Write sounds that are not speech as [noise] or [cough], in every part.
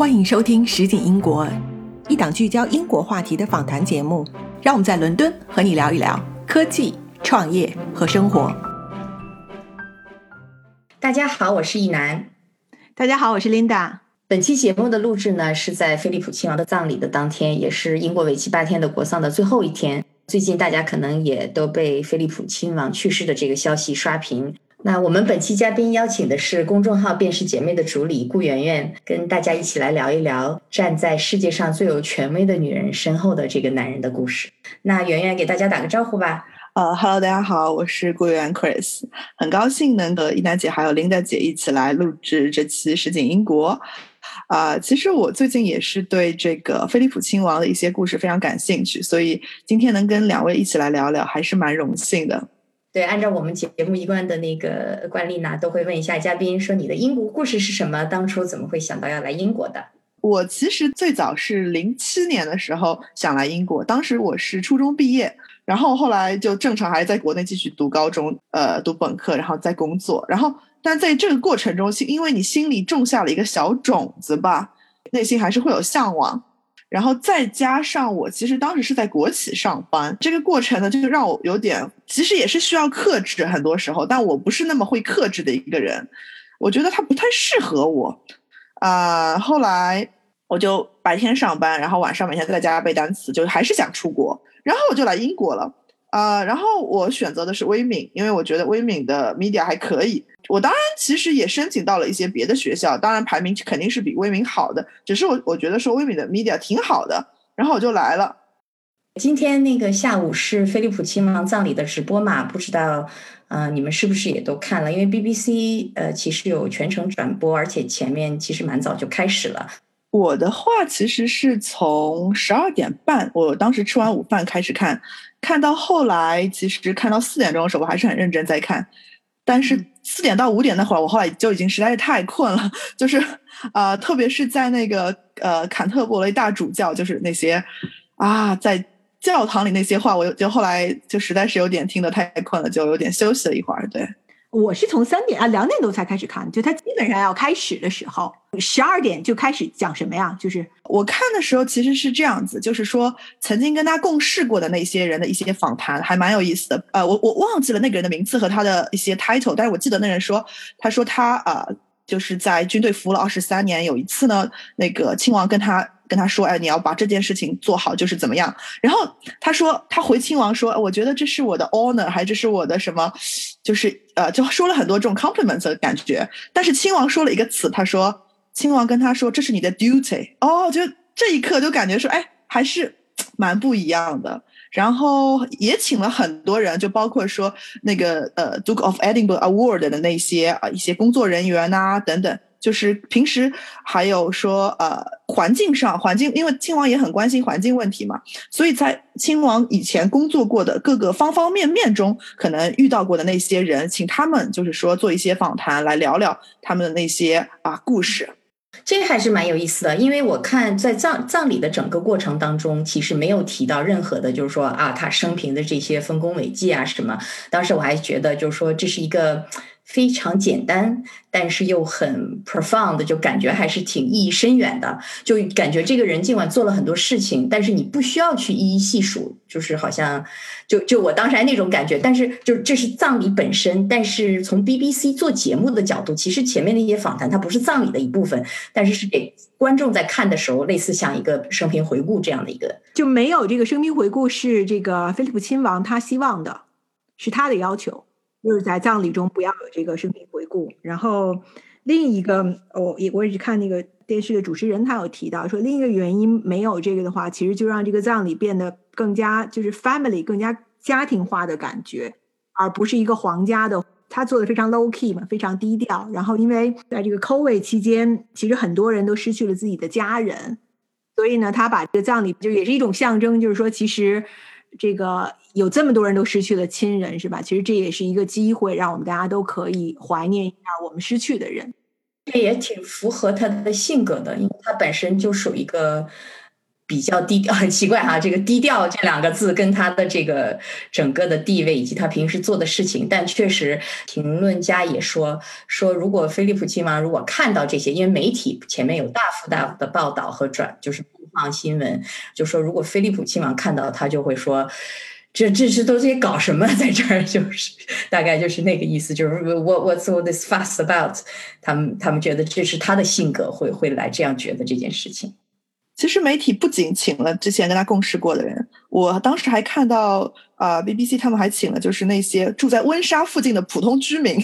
欢迎收听《实景英国》，一档聚焦英国话题的访谈节目。让我们在伦敦和你聊一聊科技、创业和生活。大家好，我是易楠。大家好，我是 Linda。本期节目的录制呢，是在菲利普亲王的葬礼的当天，也是英国为期八天的国丧的最后一天。最近大家可能也都被菲利普亲王去世的这个消息刷屏。那我们本期嘉宾邀请的是公众号“便是姐妹”的主理顾媛媛，跟大家一起来聊一聊站在世界上最有权威的女人身后的这个男人的故事。那媛媛给大家打个招呼吧。呃哈喽，大家好，我是顾媛 Chris，很高兴能和伊娜姐还有 Linda 姐一起来录制这期《实景英国》。啊，其实我最近也是对这个菲利普亲王的一些故事非常感兴趣，所以今天能跟两位一起来聊聊，还是蛮荣幸的。对，按照我们节目一贯的那个惯例呢，都会问一下嘉宾说：“你的英国故事是什么？当初怎么会想到要来英国的？”我其实最早是零七年的时候想来英国，当时我是初中毕业，然后后来就正常还是在国内继续读高中，呃，读本科，然后再工作。然后，但在这个过程中，因为你心里种下了一个小种子吧，内心还是会有向往。然后再加上我其实当时是在国企上班，这个过程呢，就让我有点，其实也是需要克制，很多时候，但我不是那么会克制的一个人，我觉得它不太适合我，啊，后来我就白天上班，然后晚上每天在家背单词，就还是想出国，然后我就来英国了。啊，然后我选择的是威敏，因为我觉得威敏的 media 还可以。我当然其实也申请到了一些别的学校，当然排名肯定是比威敏好的。只是我我觉得说威敏的 media 挺好的，然后我就来了。今天那个下午是菲利普亲王葬礼的直播嘛？不知道，呃，你们是不是也都看了？因为 BBC 呃其实有全程转播，而且前面其实蛮早就开始了。我的话其实是从十二点半，我当时吃完午饭开始看。看到后来，其实看到四点钟的时候，我还是很认真在看。但是四点到五点那会儿，我后来就已经实在是太困了，就是呃，特别是在那个呃坎特伯雷大主教，就是那些啊在教堂里那些话，我就后来就实在是有点听得太困了，就有点休息了一会儿。对。我是从三点啊两点多才开始看，就它基本上要开始的时候，十二点就开始讲什么呀？就是我看的时候其实是这样子，就是说曾经跟他共事过的那些人的一些访谈，还蛮有意思的。呃，我我忘记了那个人的名字和他的一些 title，但是我记得那人说，他说他啊就是在军队服务了二十三年，有一次呢，那个亲王跟他。跟他说，哎，你要把这件事情做好，就是怎么样？然后他说，他回亲王说，我觉得这是我的 honor，还这是我的什么？就是呃，就说了很多这种 compliments 的感觉。但是亲王说了一个词，他说，亲王跟他说，这是你的 duty。哦，就这一刻就感觉说，哎，还是蛮不一样的。然后也请了很多人，就包括说那个呃 Duke of Edinburgh Award 的那些啊一些工作人员呐等等。就是平时还有说呃环境上环境，因为亲王也很关心环境问题嘛，所以在亲王以前工作过的各个方方面面中，可能遇到过的那些人，请他们就是说做一些访谈，来聊聊他们的那些啊故事。这还是蛮有意思的，因为我看在葬葬礼的整个过程当中，其实没有提到任何的，就是说啊他生平的这些丰功伟绩啊什么。当时我还觉得就是说这是一个。非常简单，但是又很 profound，就感觉还是挺意义深远的。就感觉这个人尽管做了很多事情，但是你不需要去一一细数，就是好像就就我当时还那种感觉。但是就这是葬礼本身，但是从 BBC 做节目的角度，其实前面那些访谈它不是葬礼的一部分，但是是给观众在看的时候，类似像一个生平回顾这样的一个。就没有这个生平回顾是这个菲利普亲王他希望的，是他的要求。就是在葬礼中不要有这个生平回顾，然后另一个，我也我也是看那个电视的主持人，他有提到说，另一个原因没有这个的话，其实就让这个葬礼变得更加就是 family 更加家庭化的感觉，而不是一个皇家的。他做的非常 low key 嘛，非常低调。然后因为在这个 COVID 期间，其实很多人都失去了自己的家人，所以呢，他把这个葬礼就也是一种象征，就是说其实这个。有这么多人都失去了亲人，是吧？其实这也是一个机会，让我们大家都可以怀念一下我们失去的人。这也挺符合他的性格的，因为他本身就属于一个比较低调，[laughs] 很奇怪哈，这个低调这两个字跟他的这个整个的地位以及他平时做的事情，但确实评论家也说说，如果菲利普亲王如果看到这些，因为媒体前面有大幅大幅的报道和转，就是放新闻，就说如果菲利普亲王看到，他就会说，这这是都在搞什么，[laughs] 在这儿就是大概就是那个意思，就是 what what's all this fuss about？他们他们觉得这是他的性格会会来这样觉得这件事情。其实媒体不仅请了之前跟他共事过的人，我当时还看到啊，BBC 他们还请了就是那些住在温莎附近的普通居民，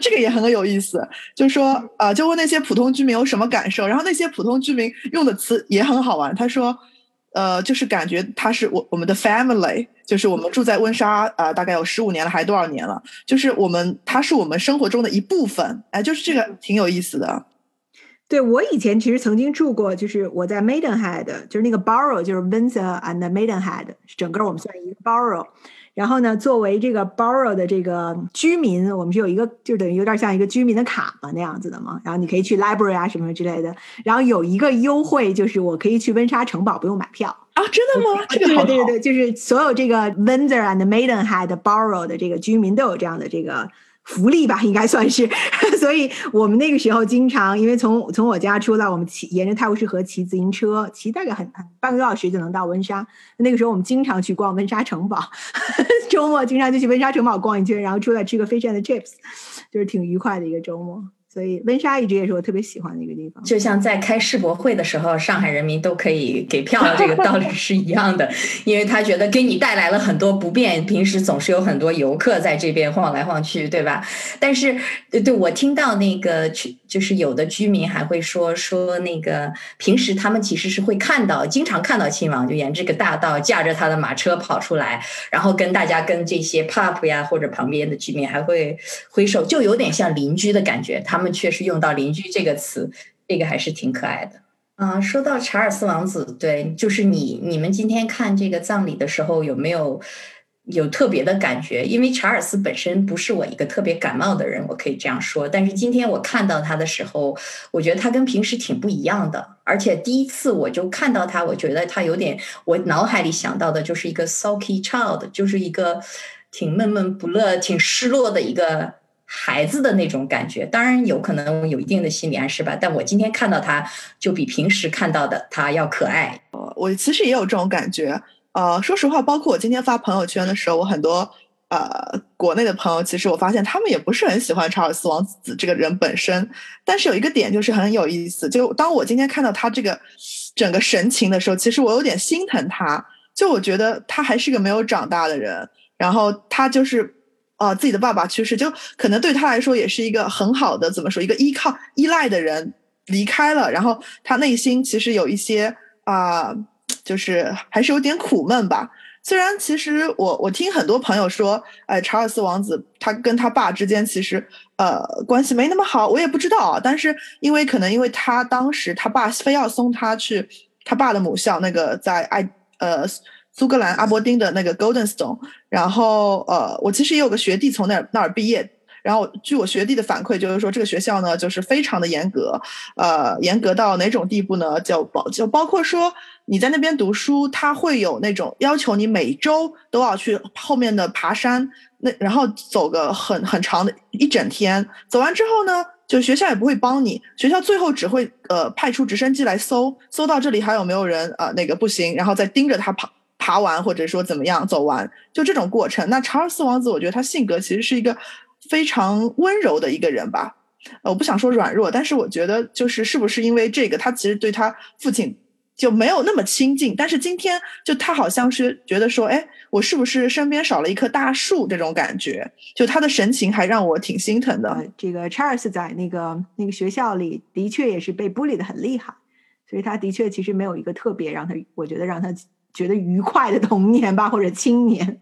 这个也很有意思。就说啊，就问那些普通居民有什么感受，然后那些普通居民用的词也很好玩。他说，呃，就是感觉他是我我们的 family，就是我们住在温莎啊，大概有十五年了，还多少年了，就是我们他是我们生活中的一部分。哎，就是这个挺有意思的。对我以前其实曾经住过，就是我在 Maidenhead，就是那个 borough，就是 Windsor and Maidenhead，整个我们算一个 borough。然后呢，作为这个 borough 的这个居民，我们是有一个就等于有点像一个居民的卡嘛那样子的嘛。然后你可以去 library 啊什么之类的。然后有一个优惠，就是我可以去温莎城堡不用买票啊，真的吗？这个对对对，就是所有这个 Windsor and Maidenhead borough 的这个居民都有这样的这个。福利吧，应该算是。[laughs] 所以我们那个时候经常，因为从从我家出来，我们骑沿着泰晤士河骑自行车，骑大概很很半个多小时就能到温莎。那个时候我们经常去逛温莎城堡，[laughs] 周末经常就去温莎城堡逛一圈，然后出来吃个 fish and chips，就是挺愉快的一个周末。所以温莎一直也是我特别喜欢的一个地方，就像在开世博会的时候，上海人民都可以给票，这个道理是一样的。[laughs] 因为他觉得给你带来了很多不便，平时总是有很多游客在这边晃来晃去，对吧？但是，对对我听到那个去，就是有的居民还会说说那个平时他们其实是会看到，经常看到亲王就沿这个大道驾着他的马车跑出来，然后跟大家跟这些 pub 呀或者旁边的居民还会挥手，就有点像邻居的感觉，他们。们确实用到“邻居”这个词，这个还是挺可爱的啊。说到查尔斯王子，对，就是你你们今天看这个葬礼的时候，有没有有特别的感觉？因为查尔斯本身不是我一个特别感冒的人，我可以这样说。但是今天我看到他的时候，我觉得他跟平时挺不一样的。而且第一次我就看到他，我觉得他有点，我脑海里想到的就是一个 sulky child，就是一个挺闷闷不乐、挺失落的一个。孩子的那种感觉，当然有可能有一定的心理暗示吧。但我今天看到他，就比平时看到的他要可爱。我其实也有这种感觉。呃，说实话，包括我今天发朋友圈的时候，我很多呃国内的朋友，其实我发现他们也不是很喜欢查尔斯王子这个人本身。但是有一个点就是很有意思，就当我今天看到他这个整个神情的时候，其实我有点心疼他。就我觉得他还是个没有长大的人，然后他就是。啊，自己的爸爸去世，就可能对他来说也是一个很好的，怎么说，一个依靠、依赖的人离开了，然后他内心其实有一些啊，就是还是有点苦闷吧。虽然其实我我听很多朋友说，哎，查尔斯王子他跟他爸之间其实呃关系没那么好，我也不知道啊。但是因为可能因为他当时他爸非要送他去他爸的母校，那个在爱呃。苏格兰阿伯丁的那个 Golden Stone，然后呃，我其实也有个学弟从那那儿毕业，然后据我学弟的反馈，就是说这个学校呢，就是非常的严格，呃，严格到哪种地步呢？就包就包括说你在那边读书，他会有那种要求你每周都要去后面的爬山，那然后走个很很长的一整天，走完之后呢，就学校也不会帮你，学校最后只会呃派出直升机来搜，搜到这里还有没有人啊那个不行，然后再盯着他跑。爬完或者说怎么样走完，就这种过程。那查尔斯王子，我觉得他性格其实是一个非常温柔的一个人吧。呃，我不想说软弱，但是我觉得就是是不是因为这个，他其实对他父亲就没有那么亲近。但是今天就他好像是觉得说，哎，我是不是身边少了一棵大树这种感觉？就他的神情还让我挺心疼的。这个查尔斯在那个那个学校里的确也是被孤立的很厉害，所以他的确其实没有一个特别让他，我觉得让他。觉得愉快的童年吧，或者青年，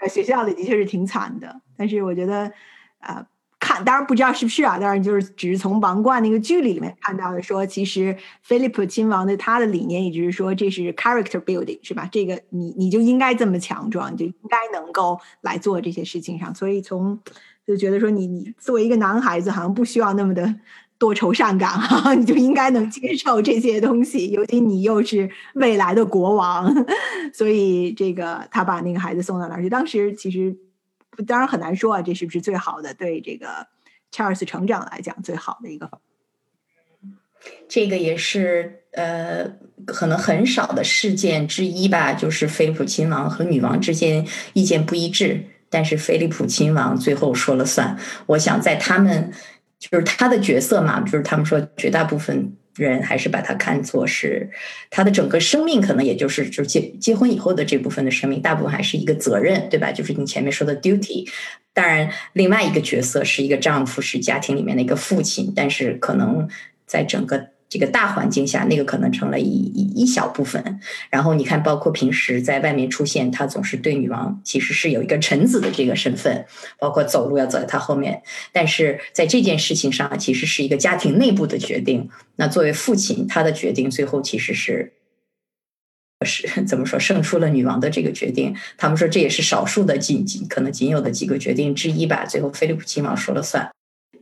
在，[laughs] 学校里的确是挺惨的。但是我觉得，呃，看当然不知道是不是啊，当然就是只是从王冠那个剧里面看到的，说其实菲利普亲王的他的理念一直是说这是 character building 是吧？这个你你就应该这么强壮，你就应该能够来做这些事情上。所以从就觉得说你你作为一个男孩子，好像不需要那么的。多愁善感哈，[laughs] 你就应该能接受这些东西，尤其你又是未来的国王，[laughs] 所以这个他把那个孩子送到那儿去。当时其实当然很难说啊，这是不是最好的对这个查尔斯成长来讲最好的一个方。这个也是呃，可能很少的事件之一吧，就是菲利普亲王和女王之间意见不一致，但是菲利普亲王最后说了算。我想在他们就是他的角色嘛，就是他们说绝大部分人还是把它看作是他的整个生命，可能也就是就结结婚以后的这部分的生命，大部分还是一个责任，对吧？就是你前面说的 duty。当然，另外一个角色是一个丈夫，是家庭里面的一个父亲，但是可能。在整个这个大环境下，那个可能成了一一一小部分。然后你看，包括平时在外面出现，他总是对女王其实是有一个臣子的这个身份，包括走路要走在他后面。但是在这件事情上，其实是一个家庭内部的决定。那作为父亲，他的决定最后其实是是 [laughs] 怎么说胜出了女王的这个决定。他们说这也是少数的仅仅可能仅有的几个决定之一吧。最后，菲利普亲王说了算。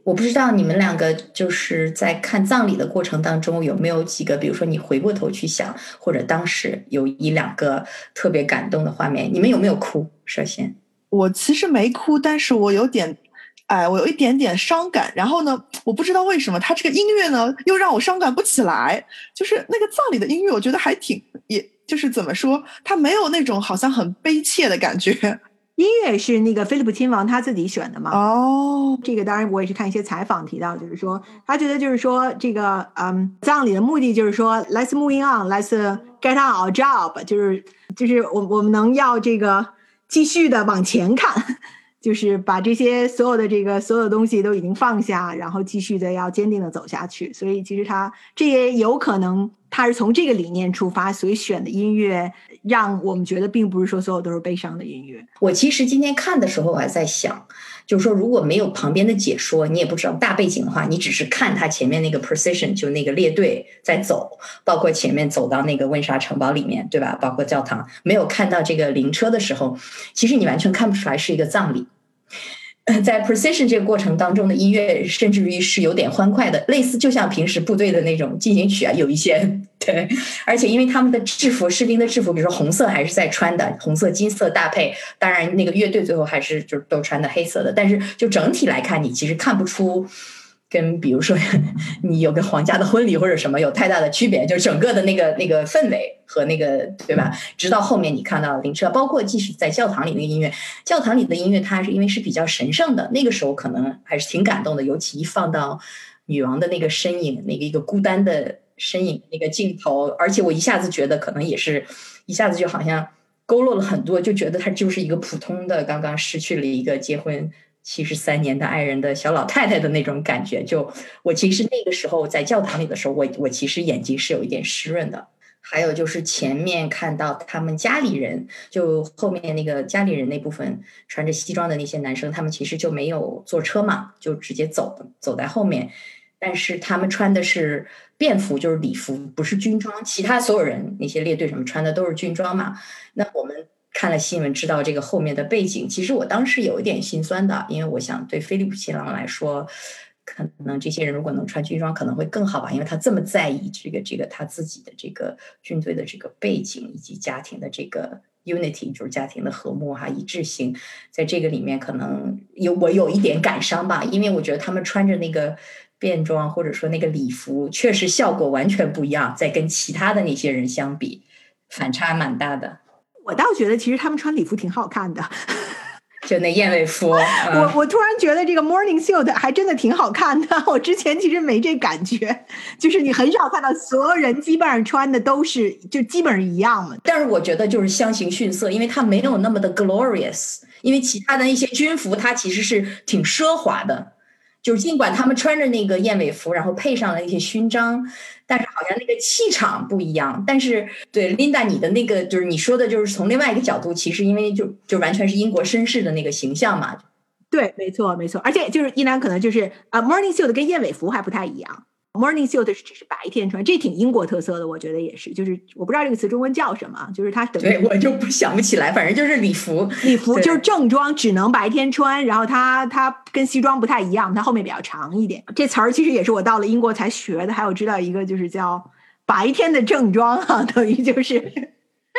我不知道你们两个就是在看葬礼的过程当中有没有几个，比如说你回过头去想，或者当时有一两个特别感动的画面，你们有没有哭？首先，我其实没哭，但是我有点，哎，我有一点点伤感。然后呢，我不知道为什么他这个音乐呢又让我伤感不起来。就是那个葬礼的音乐，我觉得还挺，也就是怎么说，他没有那种好像很悲切的感觉。音乐是那个菲利普亲王他自己选的嘛？哦，这个当然我也是看一些采访提到，就是说他觉得就是说这个嗯葬礼的目的就是说 let's moving on，let's get on our job，就是就是我我们能要这个继续的往前看，就是把这些所有的这个所有的东西都已经放下，然后继续的要坚定的走下去。所以其实他这也有可能他是从这个理念出发，所以选的音乐。让我们觉得并不是说所有都是悲伤的音乐。我其实今天看的时候，我还在想，就是说如果没有旁边的解说，你也不知道大背景的话，你只是看他前面那个 precision，就那个列队在走，包括前面走到那个温莎城堡里面，对吧？包括教堂，没有看到这个灵车的时候，其实你完全看不出来是一个葬礼。在 precision 这个过程当中的音乐，甚至于是有点欢快的，类似就像平时部队的那种进行曲啊，有一些对。而且因为他们的制服，士兵的制服，比如说红色还是在穿的，红色金色搭配。当然，那个乐队最后还是就是都穿的黑色的。但是就整体来看，你其实看不出。跟比如说 [laughs] 你有个皇家的婚礼或者什么有太大的区别，就是整个的那个那个氛围和那个对吧？直到后面你看到灵车，包括即使在教堂里那个音乐，教堂里的音乐它是因为是比较神圣的，那个时候可能还是挺感动的。尤其一放到女王的那个身影，那个一个孤单的身影那个镜头，而且我一下子觉得可能也是一下子就好像勾勒了很多，就觉得她就是一个普通的刚刚失去了一个结婚。七十三年的爱人的小老太太的那种感觉，就我其实那个时候在教堂里的时候，我我其实眼睛是有一点湿润的。还有就是前面看到他们家里人，就后面那个家里人那部分穿着西装的那些男生，他们其实就没有坐车嘛，就直接走走在后面。但是他们穿的是便服，就是礼服，不是军装。其他所有人那些列队什么穿的都是军装嘛。那我们。看了新闻，知道这个后面的背景。其实我当时有一点心酸的，因为我想对菲利普亲王来说，可能这些人如果能穿军装，可能会更好吧，因为他这么在意这个这个他自己的这个军队的这个背景以及家庭的这个 unity，就是家庭的和睦哈一致性，在这个里面可能有我有一点感伤吧，因为我觉得他们穿着那个便装或者说那个礼服，确实效果完全不一样，在跟其他的那些人相比，反差蛮大的。我倒觉得，其实他们穿礼服挺好看的，[laughs] 就那燕尾服。我我突然觉得这个 morning suit 还真的挺好看的。我之前其实没这感觉，就是你很少看到所有人基本上穿的都是就基本上一样嘛。但是我觉得就是相形逊色，因为它没有那么的 glorious。因为其他的一些军服，它其实是挺奢华的。就是尽管他们穿着那个燕尾服，然后配上了一些勋章，但是好像那个气场不一样。但是对 Linda，你的那个就是你说的，就是从另外一个角度，其实因为就就完全是英国绅士的那个形象嘛。对，没错，没错。而且就是一男可能就是啊，Morning Suit 跟燕尾服还不太一样。Morning suit 是只是白天穿，这挺英国特色的，我觉得也是。就是我不知道这个词中文叫什么，就是它等于对我就不想不起来，反正就是礼服，礼服就是正装，只能白天穿，然后它它跟西装不太一样，它后面比较长一点。这词儿其实也是我到了英国才学的，还有知道一个就是叫白天的正装啊，[laughs] 等于就是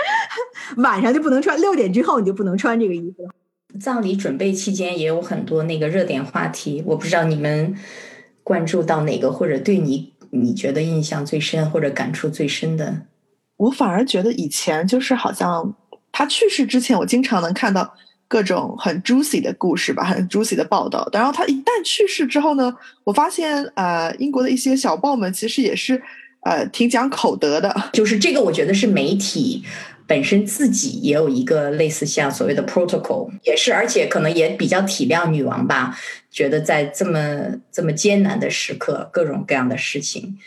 [laughs] 晚上就不能穿，六点之后你就不能穿这个衣服了。葬礼准备期间也有很多那个热点话题，我不知道你们关注到哪个，或者对你你觉得印象最深或者感触最深的。我反而觉得以前就是好像他去世之前，我经常能看到各种很 juicy 的故事吧，很 juicy 的报道。然后他一旦去世之后呢，我发现呃，英国的一些小报们其实也是呃挺讲口德的。就是这个，我觉得是媒体本身自己也有一个类似像所谓的 protocol，也是，而且可能也比较体谅女王吧，觉得在这么这么艰难的时刻，各种各样的事情。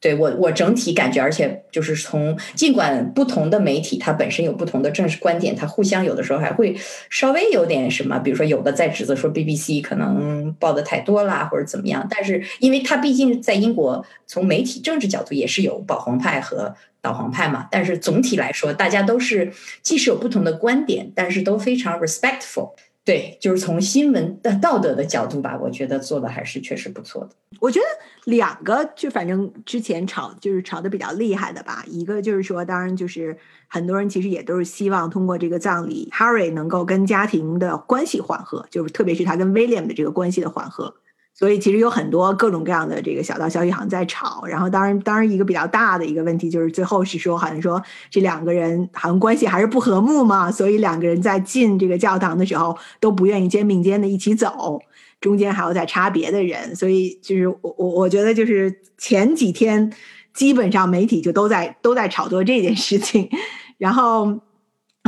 对我，我整体感觉，而且就是从尽管不同的媒体它本身有不同的政治观点，它互相有的时候还会稍微有点什么，比如说有的在指责说 BBC 可能报的太多啦，或者怎么样。但是因为它毕竟在英国，从媒体政治角度也是有保皇派和导皇派嘛，但是总体来说，大家都是即使有不同的观点，但是都非常 respectful。对，就是从新闻的道德的角度吧，我觉得做的还是确实不错的。我觉得两个就反正之前吵就是吵的比较厉害的吧，一个就是说，当然就是很多人其实也都是希望通过这个葬礼，Harry 能够跟家庭的关系缓和，就是特别是他跟 William 的这个关系的缓和。所以其实有很多各种各样的这个小道消息好像在吵，然后当然当然一个比较大的一个问题就是最后是说好像说这两个人好像关系还是不和睦嘛，所以两个人在进这个教堂的时候都不愿意肩并肩的一起走，中间还要再插别的人，所以就是我我我觉得就是前几天基本上媒体就都在都在炒作这件事情，然后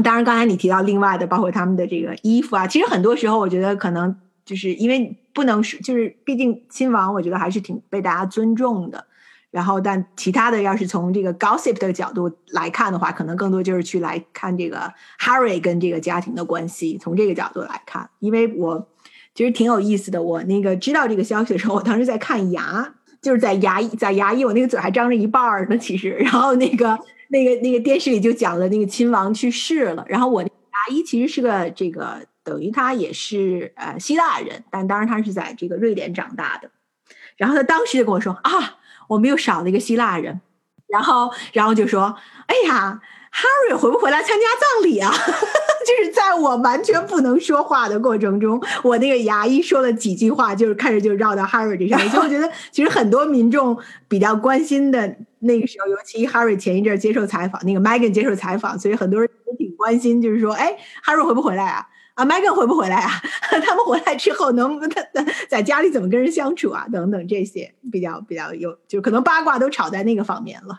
当然刚才你提到另外的包括他们的这个衣服啊，其实很多时候我觉得可能就是因为。不能是，就是毕竟亲王，我觉得还是挺被大家尊重的。然后，但其他的要是从这个 gossip 的角度来看的话，可能更多就是去来看这个 Harry 跟这个家庭的关系，从这个角度来看。因为我其实挺有意思的，我那个知道这个消息的时候，我当时在看牙，就是在牙医，在牙医，我那个嘴还张着一半儿呢，其实。然后那个那个那个电视里就讲了那个亲王去世了，然后我牙医其实是个这个。等于他也是呃希腊人，但当然他是在这个瑞典长大的。然后他当时就跟我说啊，我们又少了一个希腊人。然后，然后就说，哎呀，Harry 回不回来参加葬礼啊？[laughs] 就是在我完全不能说话的过程中，我那个牙医说了几句话，就是开始就绕到 Harry 这上面。所以我觉得，[laughs] 其实很多民众比较关心的那个时候，尤其 Harry 前一阵接受采访，那个 Meghan 接受采访，所以很多人都挺关心，就是说，哎，Harry 回不回来啊？啊，Megan 回不回来啊？[laughs] 他们回来之后能他 [laughs] 在家里怎么跟人相处啊？等等这些比较比较有，就可能八卦都炒在那个方面了。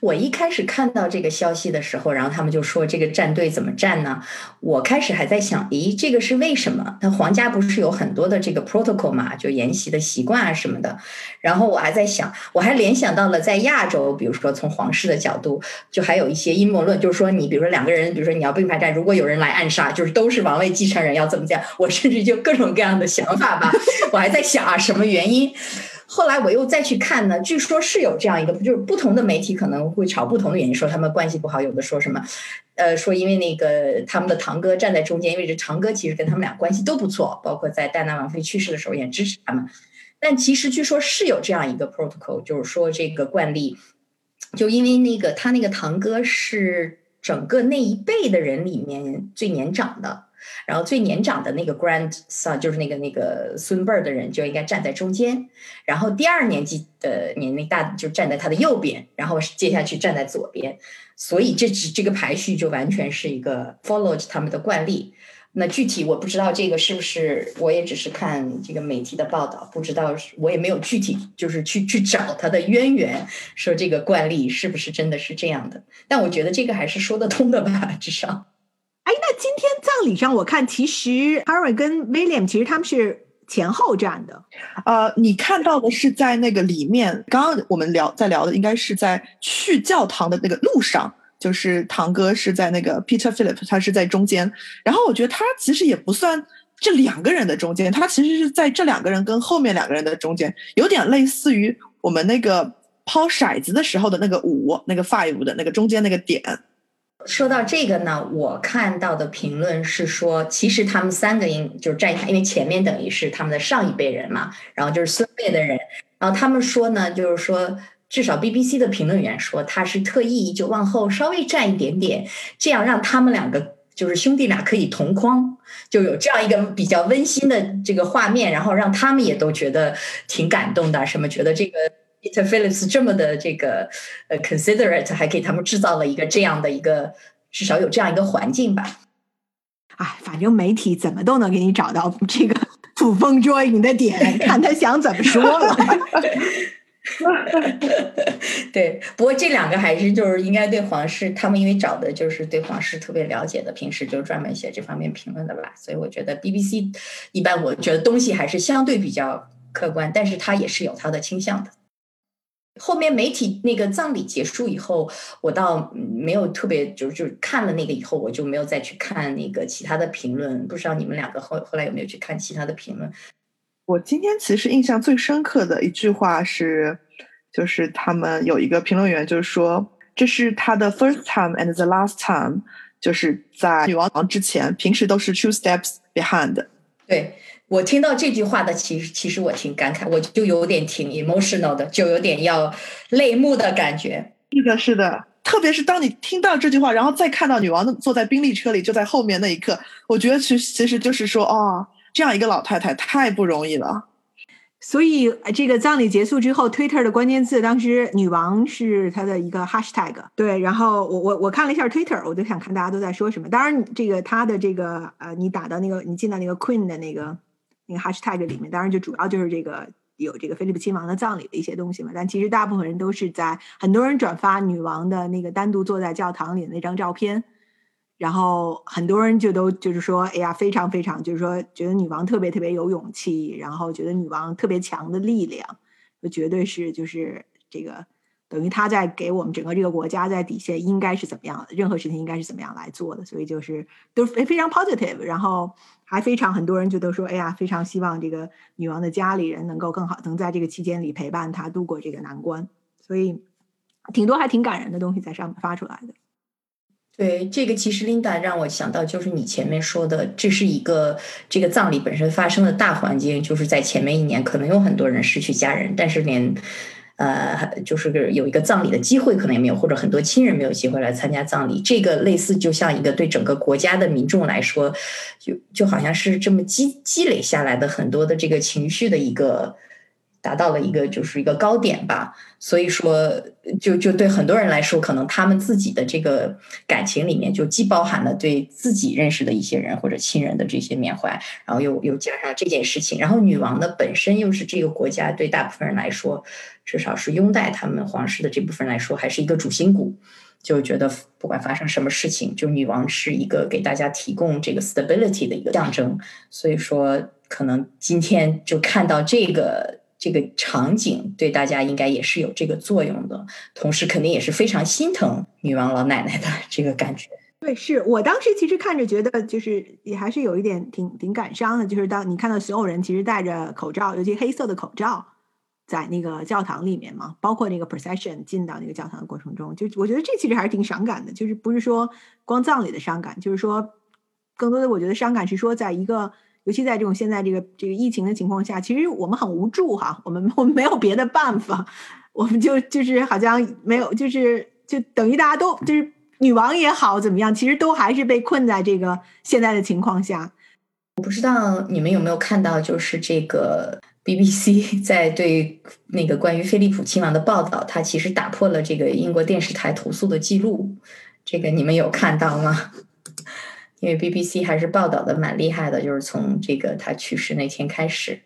我一开始看到这个消息的时候，然后他们就说这个站队怎么站呢？我开始还在想，咦，这个是为什么？那皇家不是有很多的这个 protocol 嘛，就沿袭的习惯啊什么的。然后我还在想，我还联想到了在亚洲，比如说从皇室的角度，就还有一些阴谋论，就是说你比如说两个人，比如说你要并排站，如果有人来暗杀，就是都是王位继承人要怎么讲？我甚至就各种各样的想法吧。我还在想啊，什么原因？后来我又再去看呢，据说是有这样一个，就是不同的媒体可能会炒不同的原因，说他们关系不好，有的说什么，呃，说因为那个他们的堂哥站在中间，因为这堂哥其实跟他们俩关系都不错，包括在戴娜王妃去世的时候也支持他们。但其实据说是有这样一个 protocol，就是说这个惯例，就因为那个他那个堂哥是整个那一辈的人里面最年长的。然后最年长的那个 grandson 就是那个那个孙辈儿的人就应该站在中间，然后第二年纪的年龄大就站在他的右边，然后接下去站在左边，所以这只这个排序就完全是一个 follow 他们的惯例。那具体我不知道这个是不是，我也只是看这个媒体的报道，不知道我也没有具体就是去去找他的渊源，说这个惯例是不是真的是这样的。但我觉得这个还是说得通的吧，至少。哎，那今天葬礼上，我看其实 Harry 跟 William 其实他们是前后站的。呃，你看到的是在那个里面，刚刚我们聊在聊的，应该是在去教堂的那个路上，就是堂哥是在那个 Peter Philip，他是在中间。然后我觉得他其实也不算这两个人的中间，他其实是在这两个人跟后面两个人的中间，有点类似于我们那个抛骰子的时候的那个五，那个 five 的那个中间那个点。说到这个呢，我看到的评论是说，其实他们三个应就是站一下，因为前面等于是他们的上一辈人嘛，然后就是孙辈的人，然后他们说呢，就是说，至少 BBC 的评论员说，他是特意就往后稍微站一点点，这样让他们两个就是兄弟俩可以同框，就有这样一个比较温馨的这个画面，然后让他们也都觉得挺感动的，什么觉得这个。Peter Phillips 这么的这个呃 considerate，还给他们制造了一个这样的一个至少有这样一个环境吧。哎，反正媒体怎么都能给你找到这个 [laughs] 捕风捉影的点，[laughs] 看他想怎么说了。[laughs] 对，不过这两个还是就是应该对皇室，他们因为找的就是对皇室特别了解的，平时就专门写这方面评论的吧。所以我觉得 BBC 一般，我觉得东西还是相对比较客观，但是它也是有它的倾向的。后面媒体那个葬礼结束以后，我倒没有特别就就看了那个以后，我就没有再去看那个其他的评论。不知道你们两个后后来有没有去看其他的评论？我今天其实印象最深刻的一句话是，就是他们有一个评论员就是说，这是他的 first time and the last time，就是在女王之前，平时都是 two steps behind。对。我听到这句话的，其实其实我挺感慨，我就有点挺 emotional 的，就有点要泪目的感觉。是的，是的，特别是当你听到这句话，然后再看到女王坐在宾利车里，就在后面那一刻，我觉得其实其实就是说，哦，这样一个老太太太不容易了。所以这个葬礼结束之后，Twitter 的关键字当时女王是她的一个 hashtag，对，然后我我我看了一下 Twitter，我就想看大家都在说什么。当然，这个她的这个呃，你打到那个你进到那个 Queen 的那个。那个 hashtag 里面，当然就主要就是这个有这个菲利普亲王的葬礼的一些东西嘛。但其实大部分人都是在很多人转发女王的那个单独坐在教堂里的那张照片，然后很多人就都就是说，哎呀，非常非常，就是说觉得女王特别特别有勇气，然后觉得女王特别强的力量，就绝对是就是这个等于她在给我们整个这个国家在底下应该是怎么样，任何事情应该是怎么样来做的，所以就是都非非常 positive，然后。还非常很多人觉得说，哎呀，非常希望这个女王的家里人能够更好，能在这个期间里陪伴她度过这个难关。所以，挺多还挺感人的东西在上面发出来的。对，这个其实 Linda 让我想到，就是你前面说的，这是一个这个葬礼本身发生的大环境，就是在前面一年可能有很多人失去家人，但是连。呃，就是有一个葬礼的机会，可能也没有，或者很多亲人没有机会来参加葬礼。这个类似，就像一个对整个国家的民众来说，就就好像是这么积积累下来的很多的这个情绪的一个。达到了一个就是一个高点吧，所以说就就对很多人来说，可能他们自己的这个感情里面就既包含了对自己认识的一些人或者亲人的这些缅怀，然后又又加上这件事情，然后女王呢本身又是这个国家对大部分人来说，至少是拥戴他们皇室的这部分人来说，还是一个主心骨，就觉得不管发生什么事情，就女王是一个给大家提供这个 stability 的一个象征，所以说可能今天就看到这个。这个场景对大家应该也是有这个作用的，同时肯定也是非常心疼女王老奶奶的这个感觉。对，是我当时其实看着觉得，就是也还是有一点挺挺感伤的，就是当你看到所有人其实戴着口罩，尤其黑色的口罩，在那个教堂里面嘛，包括那个 procession 进到那个教堂的过程中，就我觉得这其实还是挺伤感的，就是不是说光葬礼的伤感，就是说更多的我觉得伤感是说在一个。尤其在这种现在这个这个疫情的情况下，其实我们很无助哈，我们我们没有别的办法，我们就就是好像没有，就是就等于大家都就是女王也好怎么样，其实都还是被困在这个现在的情况下。我不知道你们有没有看到，就是这个 [laughs] BBC 在对那个关于菲利普亲王的报道，他其实打破了这个英国电视台投诉的记录，这个你们有看到吗？因为 BBC 还是报道的蛮厉害的，就是从这个他去世那天开始，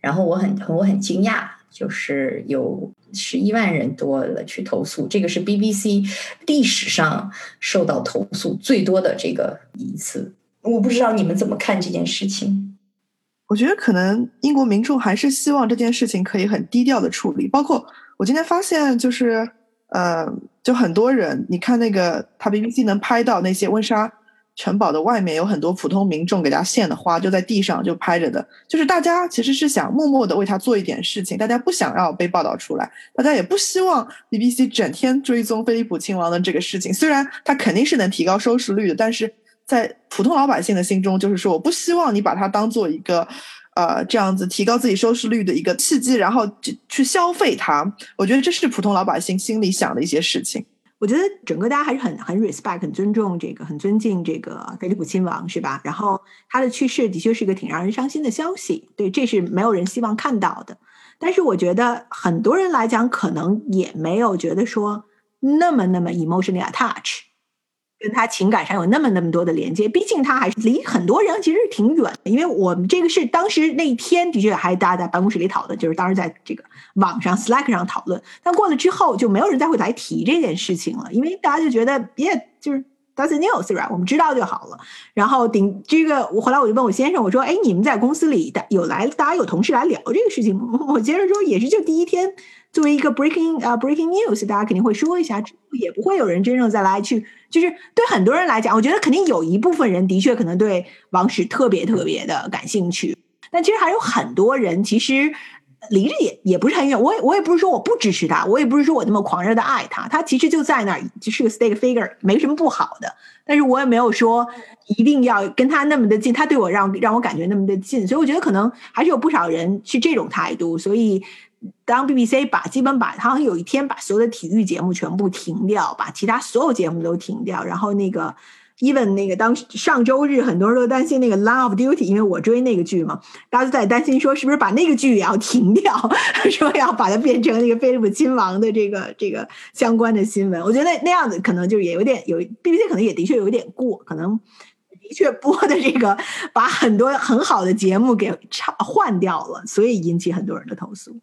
然后我很我很惊讶，就是有十一万人多了去投诉，这个是 BBC 历史上受到投诉最多的这个一次。我不知道你们怎么看这件事情？我觉得可能英国民众还是希望这件事情可以很低调的处理。包括我今天发现，就是呃，就很多人，你看那个他 BBC 能拍到那些温莎。城堡的外面有很多普通民众给他献的花，就在地上就拍着的，就是大家其实是想默默的为他做一点事情，大家不想要被报道出来，大家也不希望 BBC 整天追踪菲利普亲王的这个事情。虽然他肯定是能提高收视率的，但是在普通老百姓的心中，就是说我不希望你把它当做一个，呃，这样子提高自己收视率的一个契机，然后去去消费它。我觉得这是普通老百姓心里想的一些事情。我觉得整个大家还是很很 respect、很尊重这个、很尊敬这个菲利普亲王，是吧？然后他的去世的确是一个挺让人伤心的消息，对，这是没有人希望看到的。但是我觉得很多人来讲，可能也没有觉得说那么那么 emotionally attached。跟他情感上有那么那么多的连接，毕竟他还是离很多人其实挺远的。因为我们这个是当时那一天的确还大家在办公室里讨论，就是当时在这个网上 Slack 上讨论。但过了之后就没有人再会来提这件事情了，因为大家就觉得别就是 That's news right，我们知道就好了。然后顶这个，我后来我就问我先生，我说：“哎，你们在公司里有来大家有同事来聊这个事情吗？” [laughs] 我接着说：“也是就第一天。”作为一个 breaking 啊 breaking news，大家肯定会说一下，也不会有人真正再来去，就是对很多人来讲，我觉得肯定有一部分人的确可能对王室特别特别的感兴趣，但其实还有很多人其实离着也也不是很远。我也我也不是说我不支持他，我也不是说我那么狂热的爱他，他其实就在那儿，就是个 stake figure，没什么不好的。但是我也没有说一定要跟他那么的近，他对我让让我感觉那么的近，所以我觉得可能还是有不少人是这种态度，所以。当 BBC 把基本把，好像有一天把所有的体育节目全部停掉，把其他所有节目都停掉，然后那个 even 那个当上周日很多人都担心那个《Line of Duty》，因为我追那个剧嘛，大家都在担心说是不是把那个剧也要停掉，[laughs] 说要把它变成那个菲利普亲王的这个这个相关的新闻。我觉得那那样子可能就也有点有 BBC 可能也的确有点过，可能的确播的这个把很多很好的节目给插换掉了，所以引起很多人的投诉。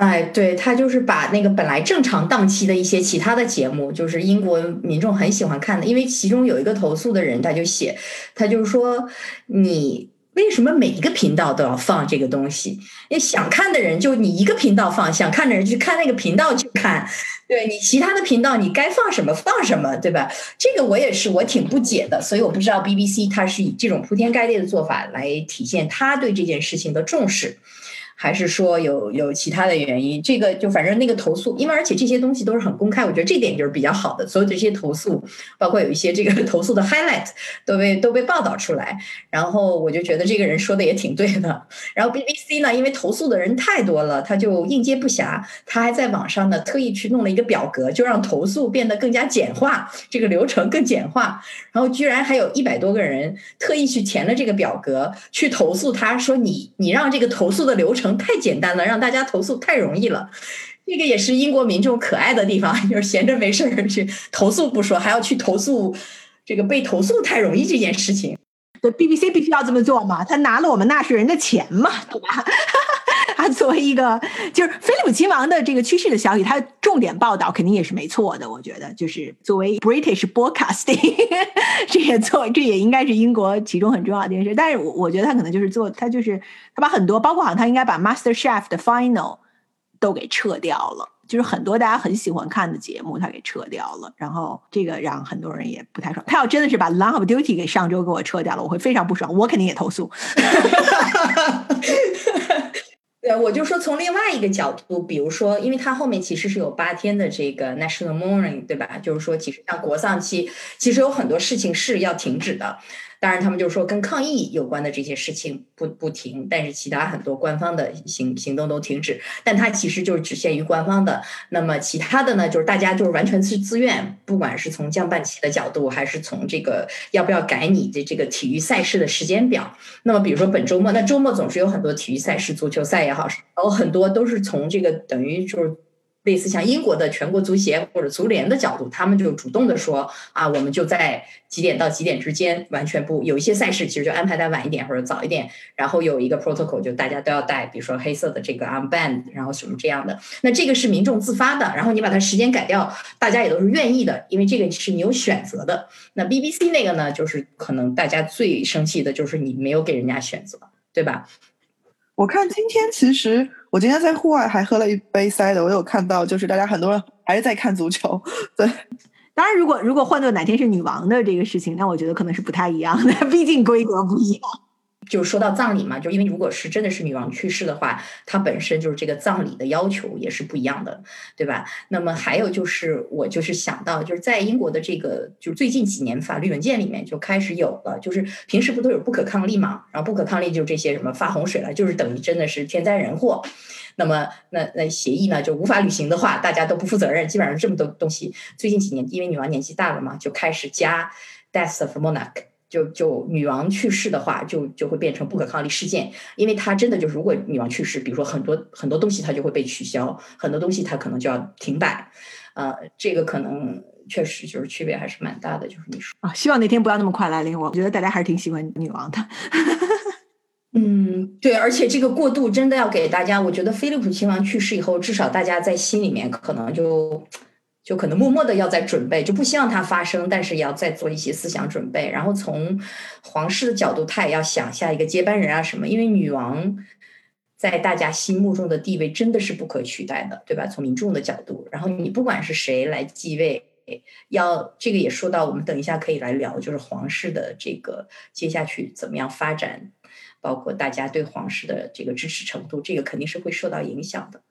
哎，对他就是把那个本来正常档期的一些其他的节目，就是英国民众很喜欢看的，因为其中有一个投诉的人，他就写，他就说你为什么每一个频道都要放这个东西？因为想看的人就你一个频道放，想看的人去看那个频道去看，对你其他的频道你该放什么放什么，对吧？这个我也是我挺不解的，所以我不知道 BBC 它是以这种铺天盖地的做法来体现他对这件事情的重视。还是说有有其他的原因？这个就反正那个投诉，因为而且这些东西都是很公开，我觉得这点就是比较好的。所有这些投诉，包括有一些这个投诉的 highlight [laughs] 都被都被报道出来。然后我就觉得这个人说的也挺对的。然后 BBC 呢，因为投诉的人太多了，他就应接不暇，他还在网上呢特意去弄了一个表格，就让投诉变得更加简化，这个流程更简化。然后居然还有一百多个人特意去填了这个表格去投诉，他说你你让这个投诉的流程。太简单了，让大家投诉太容易了。这个也是英国民众可爱的地方，[laughs] 就是闲着没事儿去投诉不说，还要去投诉这个被投诉太容易这件事情。对，BBC 必须要这么做嘛？他拿了我们纳税人的钱嘛，对吧？他作为一个就是菲利普亲王的这个去世的消息，他重点报道肯定也是没错的。我觉得，就是作为 British Broadcasting，[laughs] 这也做这也应该是英国其中很重要的一件事。但是，我我觉得他可能就是做他就是他把很多，包括好像他应该把 Master Chef 的 Final 都给撤掉了。就是很多大家很喜欢看的节目，他给撤掉了，然后这个让很多人也不太爽。他要真的是把《Line of Duty》给上周给我撤掉了，我会非常不爽，我肯定也投诉。[laughs] 对，我就说从另外一个角度，比如说，因为它后面其实是有八天的这个 National Mourning，对吧？就是说，其实像国丧期，其实有很多事情是要停止的。当然，他们就是说跟抗疫有关的这些事情不不停，但是其他很多官方的行行动都停止。但它其实就是只限于官方的。那么其他的呢，就是大家就是完全是自愿，不管是从降半旗的角度，还是从这个要不要改你的这个体育赛事的时间表。那么比如说本周末，那周末总是有很多体育赛事，足球赛也好，然后很多都是从这个等于就是。类似像英国的全国足协或者足联的角度，他们就主动的说啊，我们就在几点到几点之间完全不有一些赛事，其实就安排在晚一点或者早一点，然后有一个 protocol，就大家都要带，比如说黑色的这个 armband，然后什么这样的。那这个是民众自发的，然后你把它时间改掉，大家也都是愿意的，因为这个是你有选择的。那 BBC 那个呢，就是可能大家最生气的就是你没有给人家选择，对吧？我看今天其实。我今天在户外还喝了一杯塞的，我有看到，就是大家很多人还是在看足球，对。[laughs] 当然，如果如果换做哪天是女王的这个事情，那我觉得可能是不太一样的，毕竟规格不一样。就是说到葬礼嘛，就因为如果是真的是女王去世的话，它本身就是这个葬礼的要求也是不一样的，对吧？那么还有就是，我就是想到，就是在英国的这个，就是最近几年法律文件里面就开始有了，就是平时不都有不可抗力嘛？然后不可抗力就是这些什么发洪水了，就是等于真的是天灾人祸。那么那那协议呢就无法履行的话，大家都不负责任。基本上这么多东西，最近几年因为女王年纪大了嘛，就开始加 death of monarch。就就女王去世的话，就就会变成不可抗力事件，因为它真的就是，如果女王去世，比如说很多很多东西它就会被取消，很多东西它可能就要停摆，呃，这个可能确实就是区别还是蛮大的，就是你说啊，希望那天不要那么快来临，我觉得大家还是挺喜欢女王的。[laughs] 嗯，对，而且这个过渡真的要给大家，我觉得菲利普亲王去世以后，至少大家在心里面可能就。就可能默默的要在准备，就不希望它发生，但是也要再做一些思想准备。然后从皇室的角度，他也要想下一个接班人啊什么，因为女王在大家心目中的地位真的是不可取代的，对吧？从民众的角度，然后你不管是谁来继位，要这个也说到，我们等一下可以来聊，就是皇室的这个接下去怎么样发展，包括大家对皇室的这个支持程度，这个肯定是会受到影响的。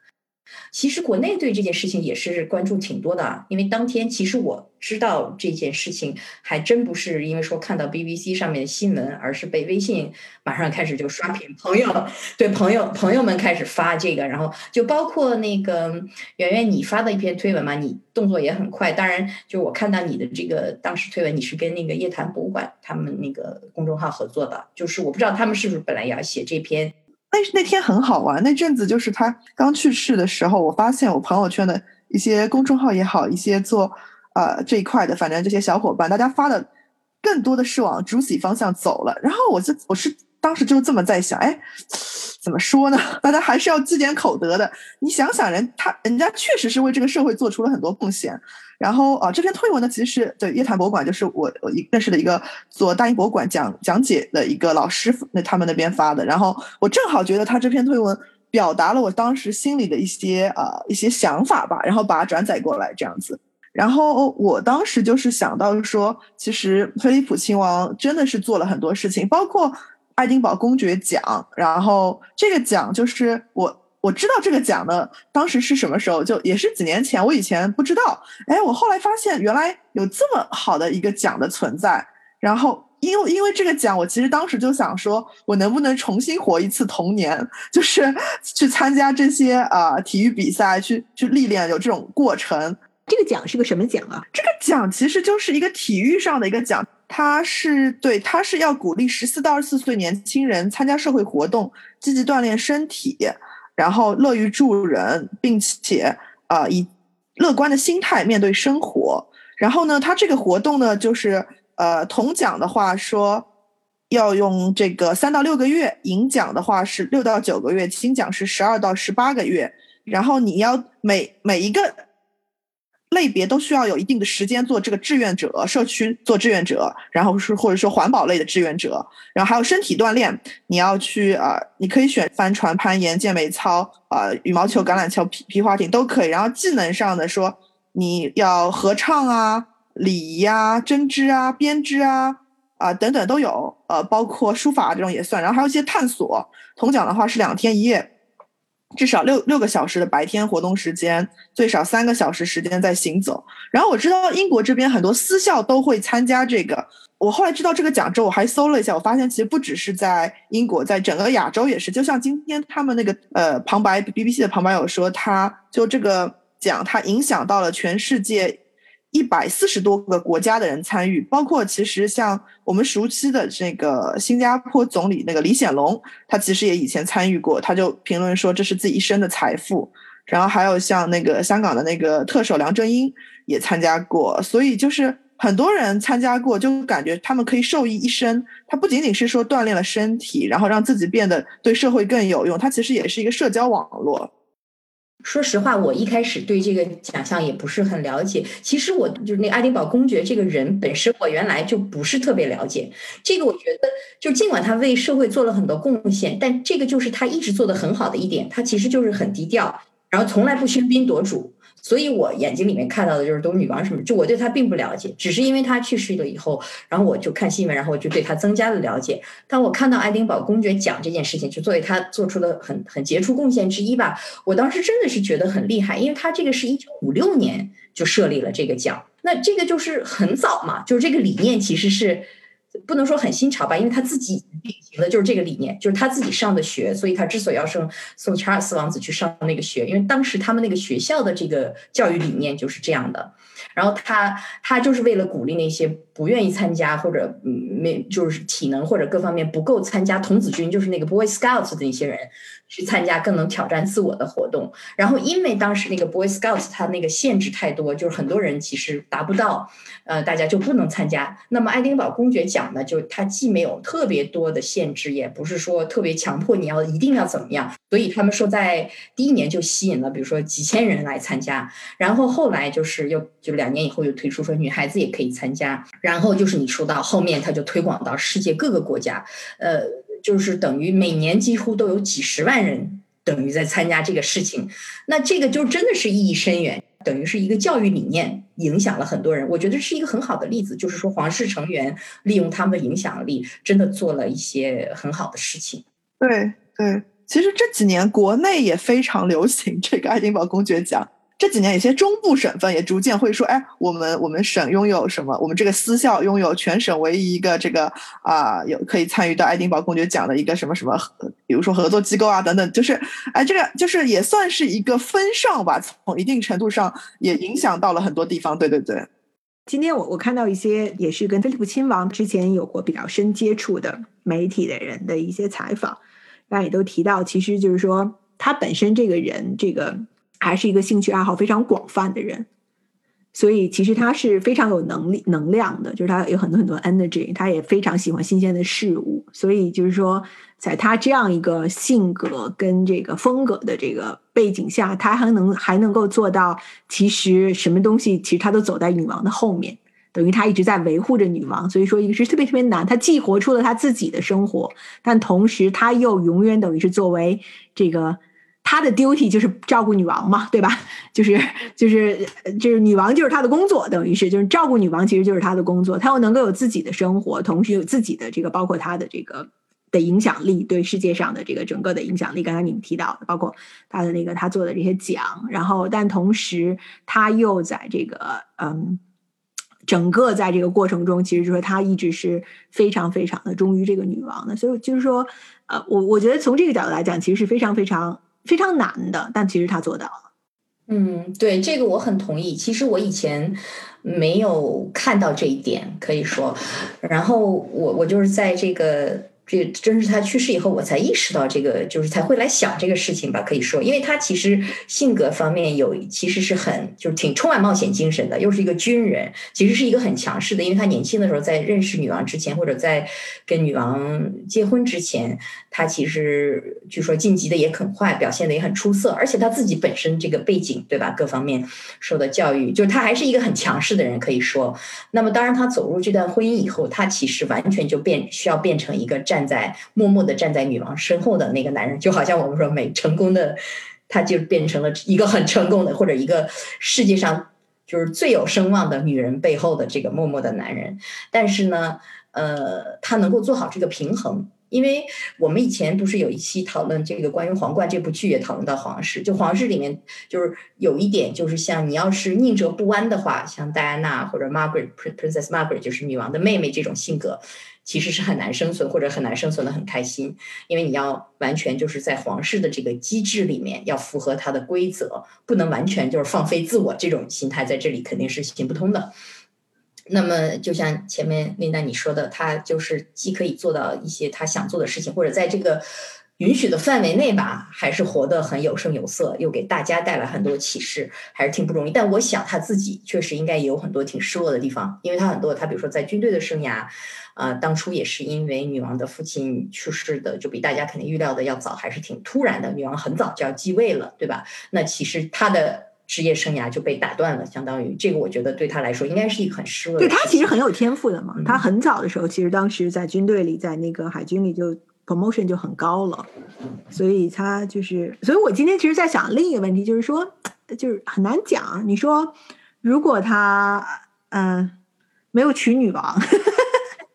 其实国内对这件事情也是关注挺多的啊，因为当天其实我知道这件事情还真不是因为说看到 BBC 上面的新闻，而是被微信马上开始就刷屏，朋友对朋友朋友们开始发这个，然后就包括那个圆圆你发的一篇推文嘛，你动作也很快，当然就我看到你的这个当时推文，你是跟那个夜坛博物馆他们那个公众号合作的，就是我不知道他们是不是本来也要写这篇。那那天很好玩，那阵子就是他刚去世的时候，我发现我朋友圈的一些公众号也好，一些做呃这一块的，反正这些小伙伴，大家发的更多的是往主喜方向走了。然后我就我是当时就这么在想，哎，怎么说呢？[laughs] 大家还是要积点口德的。你想想，人他人家确实是为这个社会做出了很多贡献。然后啊，这篇推文呢，其实对夜坛博物馆，就是我我认识的一个做大英博物馆讲讲解的一个老师，那他们那边发的。然后我正好觉得他这篇推文表达了我当时心里的一些呃一些想法吧，然后把它转载过来这样子。然后我当时就是想到说，其实菲利普亲王真的是做了很多事情，包括爱丁堡公爵奖，然后这个奖就是我。我知道这个奖呢，当时是什么时候？就也是几年前，我以前不知道。哎，我后来发现原来有这么好的一个奖的存在。然后，因为因为这个奖，我其实当时就想说，我能不能重新活一次童年，[laughs] 就是去参加这些啊体育比赛，去去历练，有这种过程。这个奖是个什么奖啊？这个奖其实就是一个体育上的一个奖，它是对，它是要鼓励十四到二十四岁年轻人参加社会活动，积极锻炼身体。然后乐于助人，并且啊以乐观的心态面对生活。然后呢，他这个活动呢，就是呃铜奖的话说要用这个三到六个月，银奖的话是六到九个月，金奖是十二到十八个月。然后你要每每一个。类别都需要有一定的时间做这个志愿者，社区做志愿者，然后是或者说环保类的志愿者，然后还有身体锻炼，你要去啊，你可以选帆船、攀岩、健美操啊、羽毛球、橄榄球、皮皮划艇都可以。然后技能上的说，你要合唱啊、礼仪啊、针织啊、编织啊啊等等都有，呃，包括书法这种也算。然后还有一些探索，铜奖的话是两天一夜。至少六六个小时的白天活动时间，最少三个小时时间在行走。然后我知道英国这边很多私校都会参加这个。我后来知道这个奖之后，我还搜了一下，我发现其实不只是在英国，在整个亚洲也是。就像今天他们那个呃旁白 BBC 的旁白有说，他就这个奖，它影响到了全世界。一百四十多个国家的人参与，包括其实像我们熟悉的这个新加坡总理那个李显龙，他其实也以前参与过，他就评论说这是自己一生的财富。然后还有像那个香港的那个特首梁振英也参加过，所以就是很多人参加过，就感觉他们可以受益一生。他不仅仅是说锻炼了身体，然后让自己变得对社会更有用，他其实也是一个社交网络。说实话，我一开始对这个奖项也不是很了解。其实我就是那爱丁堡公爵这个人本身，我原来就不是特别了解。这个我觉得，就尽管他为社会做了很多贡献，但这个就是他一直做的很好的一点，他其实就是很低调，然后从来不喧宾夺主。所以我眼睛里面看到的就是都女王什么，就我对她并不了解，只是因为她去世了以后，然后我就看新闻，然后我就对她增加了了解。当我看到爱丁堡公爵奖这件事情，就作为她做出的很很杰出贡献之一吧，我当时真的是觉得很厉害，因为她这个是一九五六年就设立了这个奖，那这个就是很早嘛，就是这个理念其实是。不能说很新潮吧，因为他自己秉行的就是这个理念，就是他自己上的学，所以他之所以要送送查尔斯王子去上那个学，因为当时他们那个学校的这个教育理念就是这样的。然后他他就是为了鼓励那些不愿意参加或者没就是体能或者各方面不够参加童子军，就是那个 Boy Scouts 的那些人。去参加更能挑战自我的活动，然后因为当时那个 Boy Scouts 它那个限制太多，就是很多人其实达不到，呃，大家就不能参加。那么爱丁堡公爵奖呢，就它既没有特别多的限制，也不是说特别强迫你要一定要怎么样，所以他们说在第一年就吸引了，比如说几千人来参加，然后后来就是又就两年以后又推出说女孩子也可以参加，然后就是你说到后面他就推广到世界各个国家，呃。就是等于每年几乎都有几十万人等于在参加这个事情，那这个就真的是意义深远，等于是一个教育理念影响了很多人。我觉得是一个很好的例子，就是说皇室成员利用他们的影响力，真的做了一些很好的事情。对对，其实这几年国内也非常流行这个爱丁堡公爵奖。这几年，有些中部省份也逐渐会说：“哎，我们我们省拥有什么？我们这个私校拥有全省唯一一个这个啊，有可以参与到爱丁堡公爵奖的一个什么什么，比如说合作机构啊等等。就是，哎，这个就是也算是一个风尚吧，从一定程度上也影响到了很多地方。对对对。今天我我看到一些也是跟菲利普亲王之前有过比较深接触的媒体的人的一些采访，大家也都提到，其实就是说他本身这个人这个。还是一个兴趣爱好非常广泛的人，所以其实他是非常有能力、能量的，就是他有很多很多 energy，他也非常喜欢新鲜的事物。所以就是说，在他这样一个性格跟这个风格的这个背景下，他还能还能够做到，其实什么东西其实他都走在女王的后面，等于他一直在维护着女王。所以说，一个是特别特别难，他既活出了他自己的生活，但同时他又永远等于是作为这个。他的 duty 就是照顾女王嘛，对吧？就是就是就是女王就是他的工作，等于是就是照顾女王，其实就是他的工作。他又能够有自己的生活，同时有自己的这个，包括他的这个的影响力，对世界上的这个整个的影响力。刚才你们提到的，包括他的那个他做的这些奖，然后但同时他又在这个嗯，整个在这个过程中，其实就是他一直是非常非常的忠于这个女王的。所以就是说，呃，我我觉得从这个角度来讲，其实是非常非常。非常难的，但其实他做到了。嗯，对，这个我很同意。其实我以前没有看到这一点，可以说，然后我我就是在这个。这真是他去世以后，我才意识到这个，就是才会来想这个事情吧。可以说，因为他其实性格方面有，其实是很就是挺充满冒险精神的，又是一个军人，其实是一个很强势的。因为他年轻的时候在认识女王之前，或者在跟女王结婚之前，他其实据说晋级的也很快，表现的也很出色。而且他自己本身这个背景，对吧？各方面受的教育，就是他还是一个很强势的人，可以说。那么，当然他走入这段婚姻以后，他其实完全就变需要变成一个战。站在默默的站在女王身后的那个男人，就好像我们说每成功的，他就变成了一个很成功的，或者一个世界上就是最有声望的女人背后的这个默默的男人。但是呢，呃，他能够做好这个平衡，因为我们以前不是有一期讨论这个关于《皇冠》这部剧，也讨论到皇室，就皇室里面就是有一点，就是像你要是宁折不弯的话，像戴安娜或者 Margaret Princess Margaret 就是女王的妹妹这种性格。其实是很难生存，或者很难生存的很开心，因为你要完全就是在皇室的这个机制里面，要符合它的规则，不能完全就是放飞自我，这种心态在这里肯定是行不通的。那么，就像前面那丹你说的，他就是既可以做到一些他想做的事情，或者在这个。允许的范围内吧，还是活得很有声有色，又给大家带来很多启示，还是挺不容易。但我想他自己确实应该也有很多挺失落的地方，因为他很多，他比如说在军队的生涯，啊，当初也是因为女王的父亲去世的，就比大家肯定预料的要早，还是挺突然的。女王很早就要继位了，对吧？那其实他的职业生涯就被打断了，相当于这个，我觉得对他来说应该是一个很失落。对他其实很有天赋的嘛，他很早的时候，其实当时在军队里，在那个海军里就。Promotion 就很高了，所以他就是，所以我今天其实，在想另一个问题，就是说，就是很难讲。你说如果他嗯没有娶女王，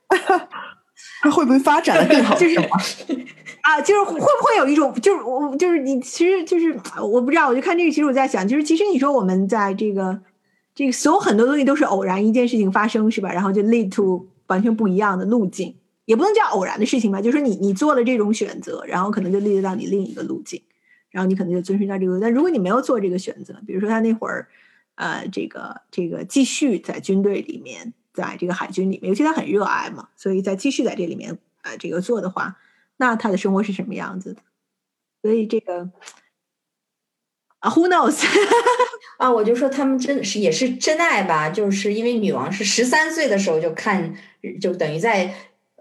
[laughs] 他会不会发展的更好？[laughs] 就是啊，就是会不会有一种，就是我就是你，其实就是我不知道，我就看这个，其实我在想，就是其实你说我们在这个这个所有很多东西都是偶然一件事情发生是吧？然后就 lead to 完全不一样的路径，也不能叫偶然的事情吧，就是说你你做了这种选择，然后可能就 lead 到你另一个路径，然后你可能就遵循到这个。但如果你没有做这个选择，比如说他那会儿呃这个这个继续在军队里面，在这个海军里面，尤其他很热爱嘛，所以在继续在这里面呃这个做的话。那他的生活是什么样子的？所以这个啊，Who knows？[laughs] 啊，我就说他们真的是也是真爱吧？就是因为女王是十三岁的时候就看，就等于在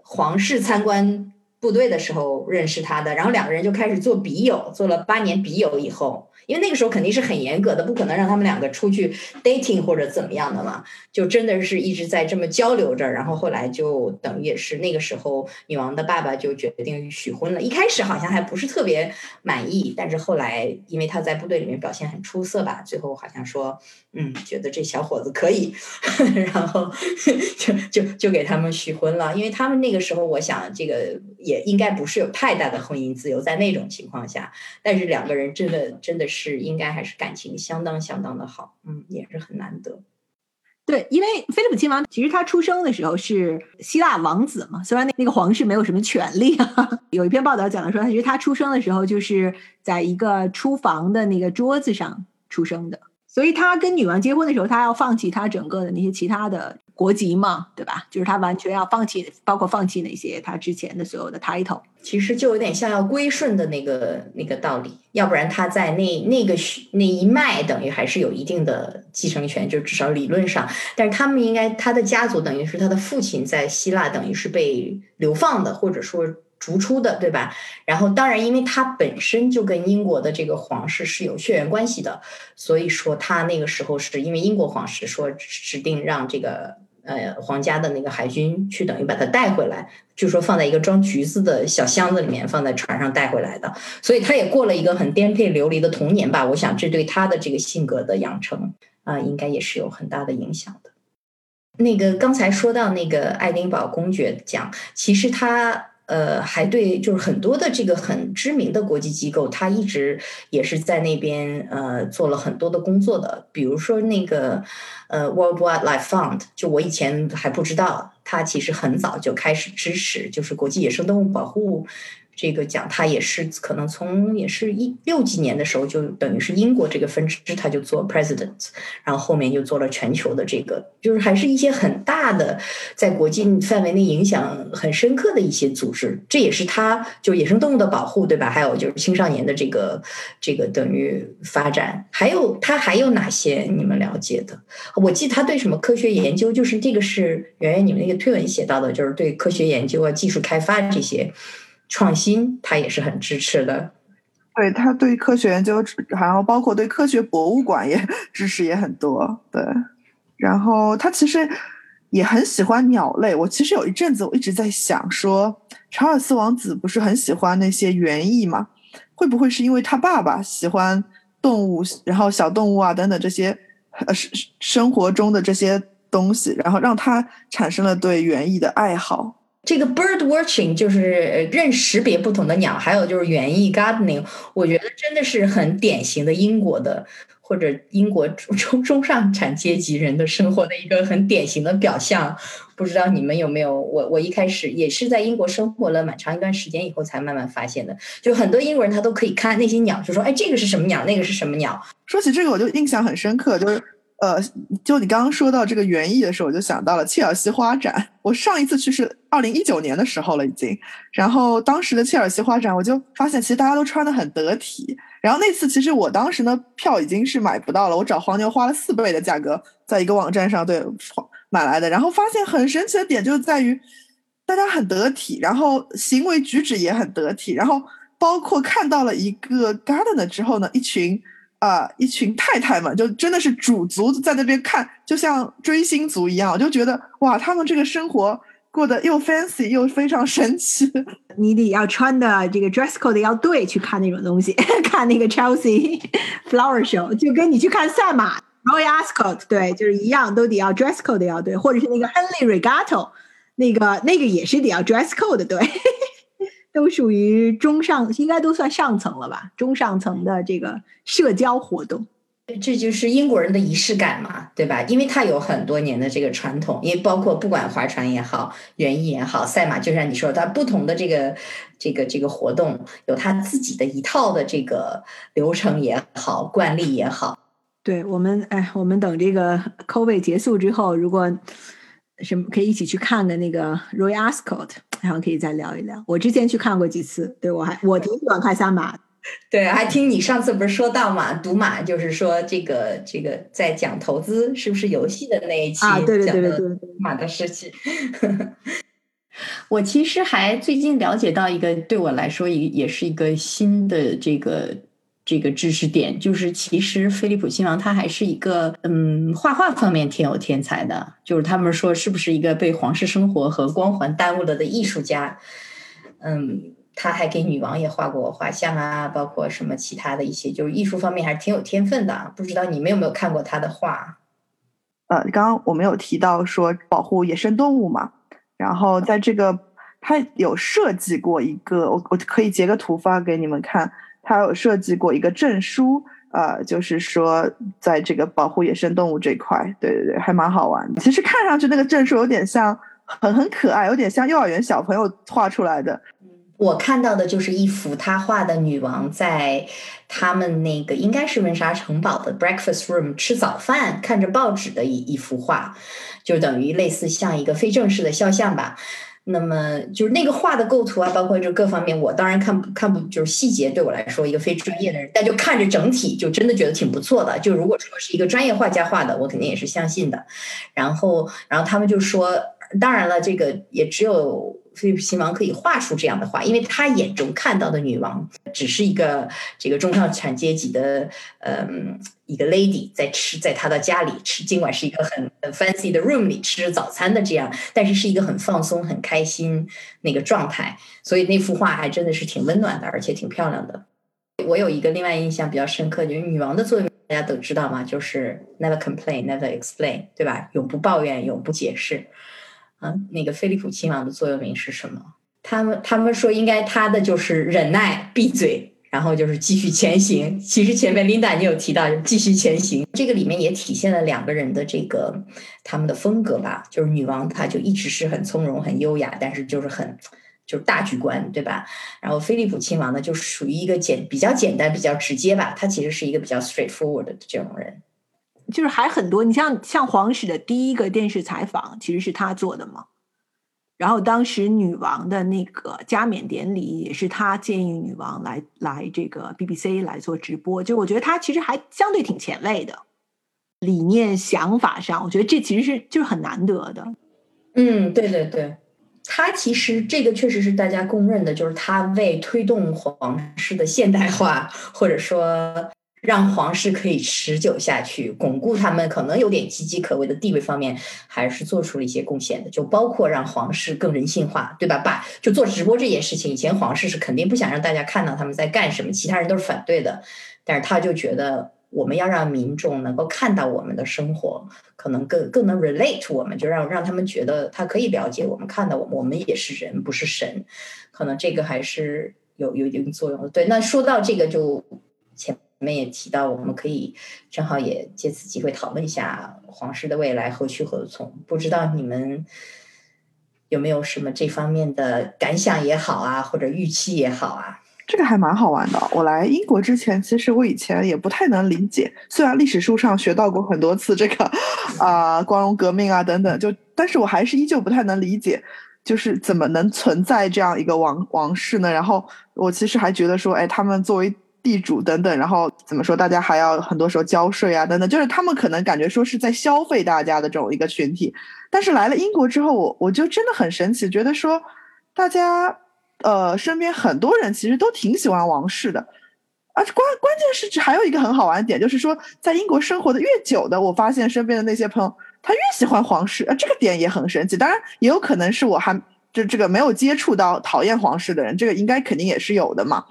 皇室参观部队的时候认识他的，然后两个人就开始做笔友，做了八年笔友以后。因为那个时候肯定是很严格的，不可能让他们两个出去 dating 或者怎么样的嘛，就真的是一直在这么交流着。然后后来就等于也是那个时候，女王的爸爸就决定许婚了。一开始好像还不是特别满意，但是后来因为他在部队里面表现很出色吧，最后好像说，嗯，觉得这小伙子可以，[laughs] 然后就就就给他们许婚了。因为他们那个时候，我想这个也应该不是有太大的婚姻自由，在那种情况下，但是两个人真的真的是。是应该还是感情相当相当的好，嗯，也是很难得。对，因为菲利普亲王其实他出生的时候是希腊王子嘛，虽然那那个皇室没有什么权利啊。[laughs] 有一篇报道讲的说，其实他出生的时候就是在一个厨房的那个桌子上出生的，所以他跟女王结婚的时候，他要放弃他整个的那些其他的。国籍嘛，对吧？就是他完全要放弃，包括放弃那些他之前的所有的 title，其实就有点像要归顺的那个那个道理。要不然他在那那个那一脉等于还是有一定的继承权，就至少理论上。但是他们应该他的家族等于是他的父亲在希腊等于是被流放的，或者说。逐出的，对吧？然后，当然，因为他本身就跟英国的这个皇室是有血缘关系的，所以说他那个时候是因为英国皇室说指定让这个呃皇家的那个海军去等于把他带回来，就说放在一个装橘子的小箱子里面放在船上带回来的，所以他也过了一个很颠沛流离的童年吧。我想这对他的这个性格的养成啊，应该也是有很大的影响的。那个刚才说到那个爱丁堡公爵奖，其实他。呃，还对，就是很多的这个很知名的国际机构，他一直也是在那边呃做了很多的工作的。比如说那个呃 World Wildlife Fund，就我以前还不知道，他其实很早就开始支持，就是国际野生动物保护。这个奖他也是可能从也是一六几年的时候就等于是英国这个分支他就做 president，然后后面又做了全球的这个，就是还是一些很大的在国际范围内影响很深刻的一些组织。这也是他就野生动物的保护，对吧？还有就是青少年的这个这个等于发展，还有他还有哪些你们了解的？我记得他对什么科学研究，就是这个是圆圆你们那个推文写到的，就是对科学研究啊、技术开发这些。创新，他也是很支持的。对他对科学研究，然后包括对科学博物馆也支持也很多。对，然后他其实也很喜欢鸟类。我其实有一阵子我一直在想，说查尔斯王子不是很喜欢那些园艺吗？会不会是因为他爸爸喜欢动物，然后小动物啊等等这些呃生生活中的这些东西，然后让他产生了对园艺的爱好？这个 bird watching 就是认识别不同的鸟，还有就是园艺 gardening，我觉得真的是很典型的英国的或者英国中 [laughs] 中上产阶级人的生活的一个很典型的表象。不知道你们有没有？我我一开始也是在英国生活了蛮长一段时间以后才慢慢发现的。就很多英国人他都可以看那些鸟，就说哎这个是什么鸟，那个是什么鸟。说起这个我就印象很深刻，就是。呃，就你刚刚说到这个园艺的时候，我就想到了切尔西花展。我上一次去是二零一九年的时候了，已经。然后当时的切尔西花展，我就发现其实大家都穿的很得体。然后那次其实我当时呢票已经是买不到了，我找黄牛花了四倍的价格，在一个网站上对买来的。然后发现很神奇的点就在于，大家很得体，然后行为举止也很得体，然后包括看到了一个 garden 之后呢，一群。啊，一群太太们就真的是主族在那边看，就像追星族一样，我就觉得哇，他们这个生活过得又 fancy 又非常神奇。你得要穿的这个 dress code 要对，去看那种东西，[laughs] 看那个 Chelsea [laughs] flower show，就跟你去看赛马 Royal Ascot，对，就是一样，都得要 dress code 要对，或者是那个 Henley Regatta，那个那个也是得要 dress code 对，都属于中上，应该都算上层了吧，中上层的这个社交活动。这就是英国人的仪式感嘛，对吧？因为他有很多年的这个传统，因为包括不管划船也好，园艺也好，赛马，就像你说，它不同的这个这个这个活动，有他自己的一套的这个流程也好，惯例也好。对我们，哎，我们等这个 COVID 结束之后，如果什么可以一起去看个那个 Royal Ascot，然后可以再聊一聊。我之前去看过几次，对我还我挺喜欢看赛马。对，还听你上次不是说到嘛，赌马就是说这个这个在讲投资是不是游戏的那一期啊？对对对对对，马的事情。[laughs] 我其实还最近了解到一个，对我来说也也是一个新的这个这个知识点，就是其实菲利普亲王他还是一个嗯画画方面挺有天才的，就是他们说是不是一个被皇室生活和光环耽误了的艺术家？嗯。他还给女王也画过画像啊，包括什么其他的一些，就是艺术方面还是挺有天分的。不知道你们有没有看过他的画？呃，刚刚我们有提到说保护野生动物嘛，然后在这个他有设计过一个，我我可以截个图发给你们看，他有设计过一个证书，呃，就是说在这个保护野生动物这块，对对对，还蛮好玩的。其实看上去那个证书有点像很很可爱，有点像幼儿园小朋友画出来的。我看到的就是一幅他画的女王在他们那个应该是温莎城堡的 breakfast room 吃早饭，看着报纸的一一幅画，就等于类似像一个非正式的肖像吧。那么就是那个画的构图啊，包括就各方面，我当然看不看不就是细节，对我来说一个非专业的人，但就看着整体就真的觉得挺不错的。就如果说是一个专业画家画的，我肯定也是相信的。然后，然后他们就说，当然了，这个也只有。菲利普亲王可以画出这样的画，因为他眼中看到的女王只是一个这个中上产阶级的，嗯，一个 lady 在吃，在他的家里吃，尽管是一个很很 fancy 的 room 里吃早餐的这样，但是是一个很放松、很开心那个状态，所以那幅画还真的是挺温暖的，而且挺漂亮的。我有一个另外印象比较深刻，就是女王的作用，大家都知道嘛，就是 never complain, never explain，对吧？永不抱怨，永不解释。那个菲利普亲王的座右铭是什么？他们他们说应该他的就是忍耐、闭嘴，然后就是继续前行。其实前面琳达你有提到继续前行，这个里面也体现了两个人的这个他们的风格吧。就是女王她就一直是很从容、很优雅，但是就是很就是大局观，对吧？然后菲利普亲王呢，就属于一个简比较简单、比较直接吧。他其实是一个比较 straightforward 的这种人。就是还很多，你像像皇室的第一个电视采访，其实是他做的嘛。然后当时女王的那个加冕典礼，也是他建议女王来来这个 BBC 来做直播。就我觉得他其实还相对挺前卫的，理念想法上，我觉得这其实是就是很难得的。嗯，对对对，他其实这个确实是大家公认的，就是他为推动皇室的现代化，或者说。让皇室可以持久下去，巩固他们可能有点岌岌可危的地位方面，还是做出了一些贡献的。就包括让皇室更人性化，对吧？把就做直播这件事情，以前皇室是肯定不想让大家看到他们在干什么，其他人都是反对的。但是他就觉得我们要让民众能够看到我们的生活，可能更更能 relate 我们，就让让他们觉得他可以了解我们，看到我们，我们也是人，不是神。可能这个还是有有一定作用的。对，那说到这个就前。我们也提到，我们可以正好也借此机会讨论一下皇室的未来何去何从。不知道你们有没有什么这方面的感想也好啊，或者预期也好啊？这个还蛮好玩的。我来英国之前，其实我以前也不太能理解，虽然历史书上学到过很多次这个啊光荣革命啊等等，就但是我还是依旧不太能理解，就是怎么能存在这样一个王王室呢？然后我其实还觉得说，哎，他们作为。地主等等，然后怎么说？大家还要很多时候交税啊，等等，就是他们可能感觉说是在消费大家的这种一个群体。但是来了英国之后，我我就真的很神奇，觉得说大家呃身边很多人其实都挺喜欢王室的，而且关关键是还有一个很好玩的点，就是说在英国生活的越久的，我发现身边的那些朋友他越喜欢皇室，呃，这个点也很神奇。当然，也有可能是我还就这个没有接触到讨厌皇室的人，这个应该肯定也是有的嘛。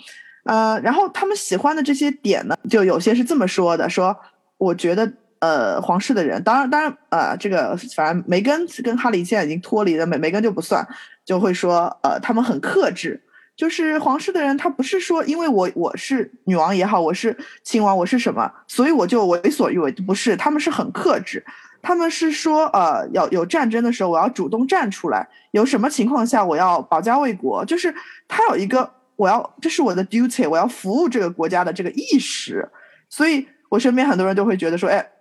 呃，然后他们喜欢的这些点呢，就有些是这么说的：说我觉得，呃，皇室的人，当然，当然，呃，这个反正梅根跟哈利现在已经脱离了，梅梅根就不算，就会说，呃，他们很克制。就是皇室的人，他不是说因为我我是女王也好，我是亲王，我是什么，所以我就为所欲为，不是，他们是很克制，他们是说，呃，要有战争的时候，我要主动站出来，有什么情况下我要保家卫国，就是他有一个我要这是我的 duty，我要服务这个国家的这个意识，所以我身边很多人都会觉得说，哎，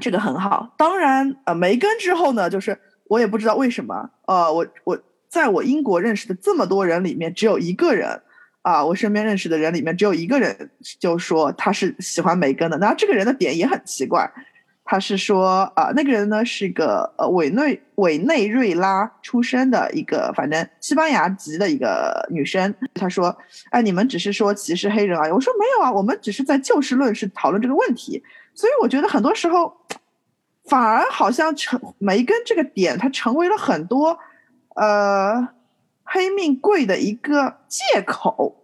这个很好。当然，呃，梅根之后呢，就是我也不知道为什么，呃，我我。在我英国认识的这么多人里面，只有一个人，啊，我身边认识的人里面只有一个人，就说他是喜欢梅根的。那这个人的点也很奇怪，他是说，啊，那个人呢是一个呃委内委内瑞拉出生的一个，反正西班牙籍的一个女生。他说，哎，你们只是说歧视黑人而已？我说没有啊，我们只是在就事论事讨论这个问题。所以我觉得很多时候，反而好像成梅根这个点，它成为了很多。呃，黑命贵的一个借口，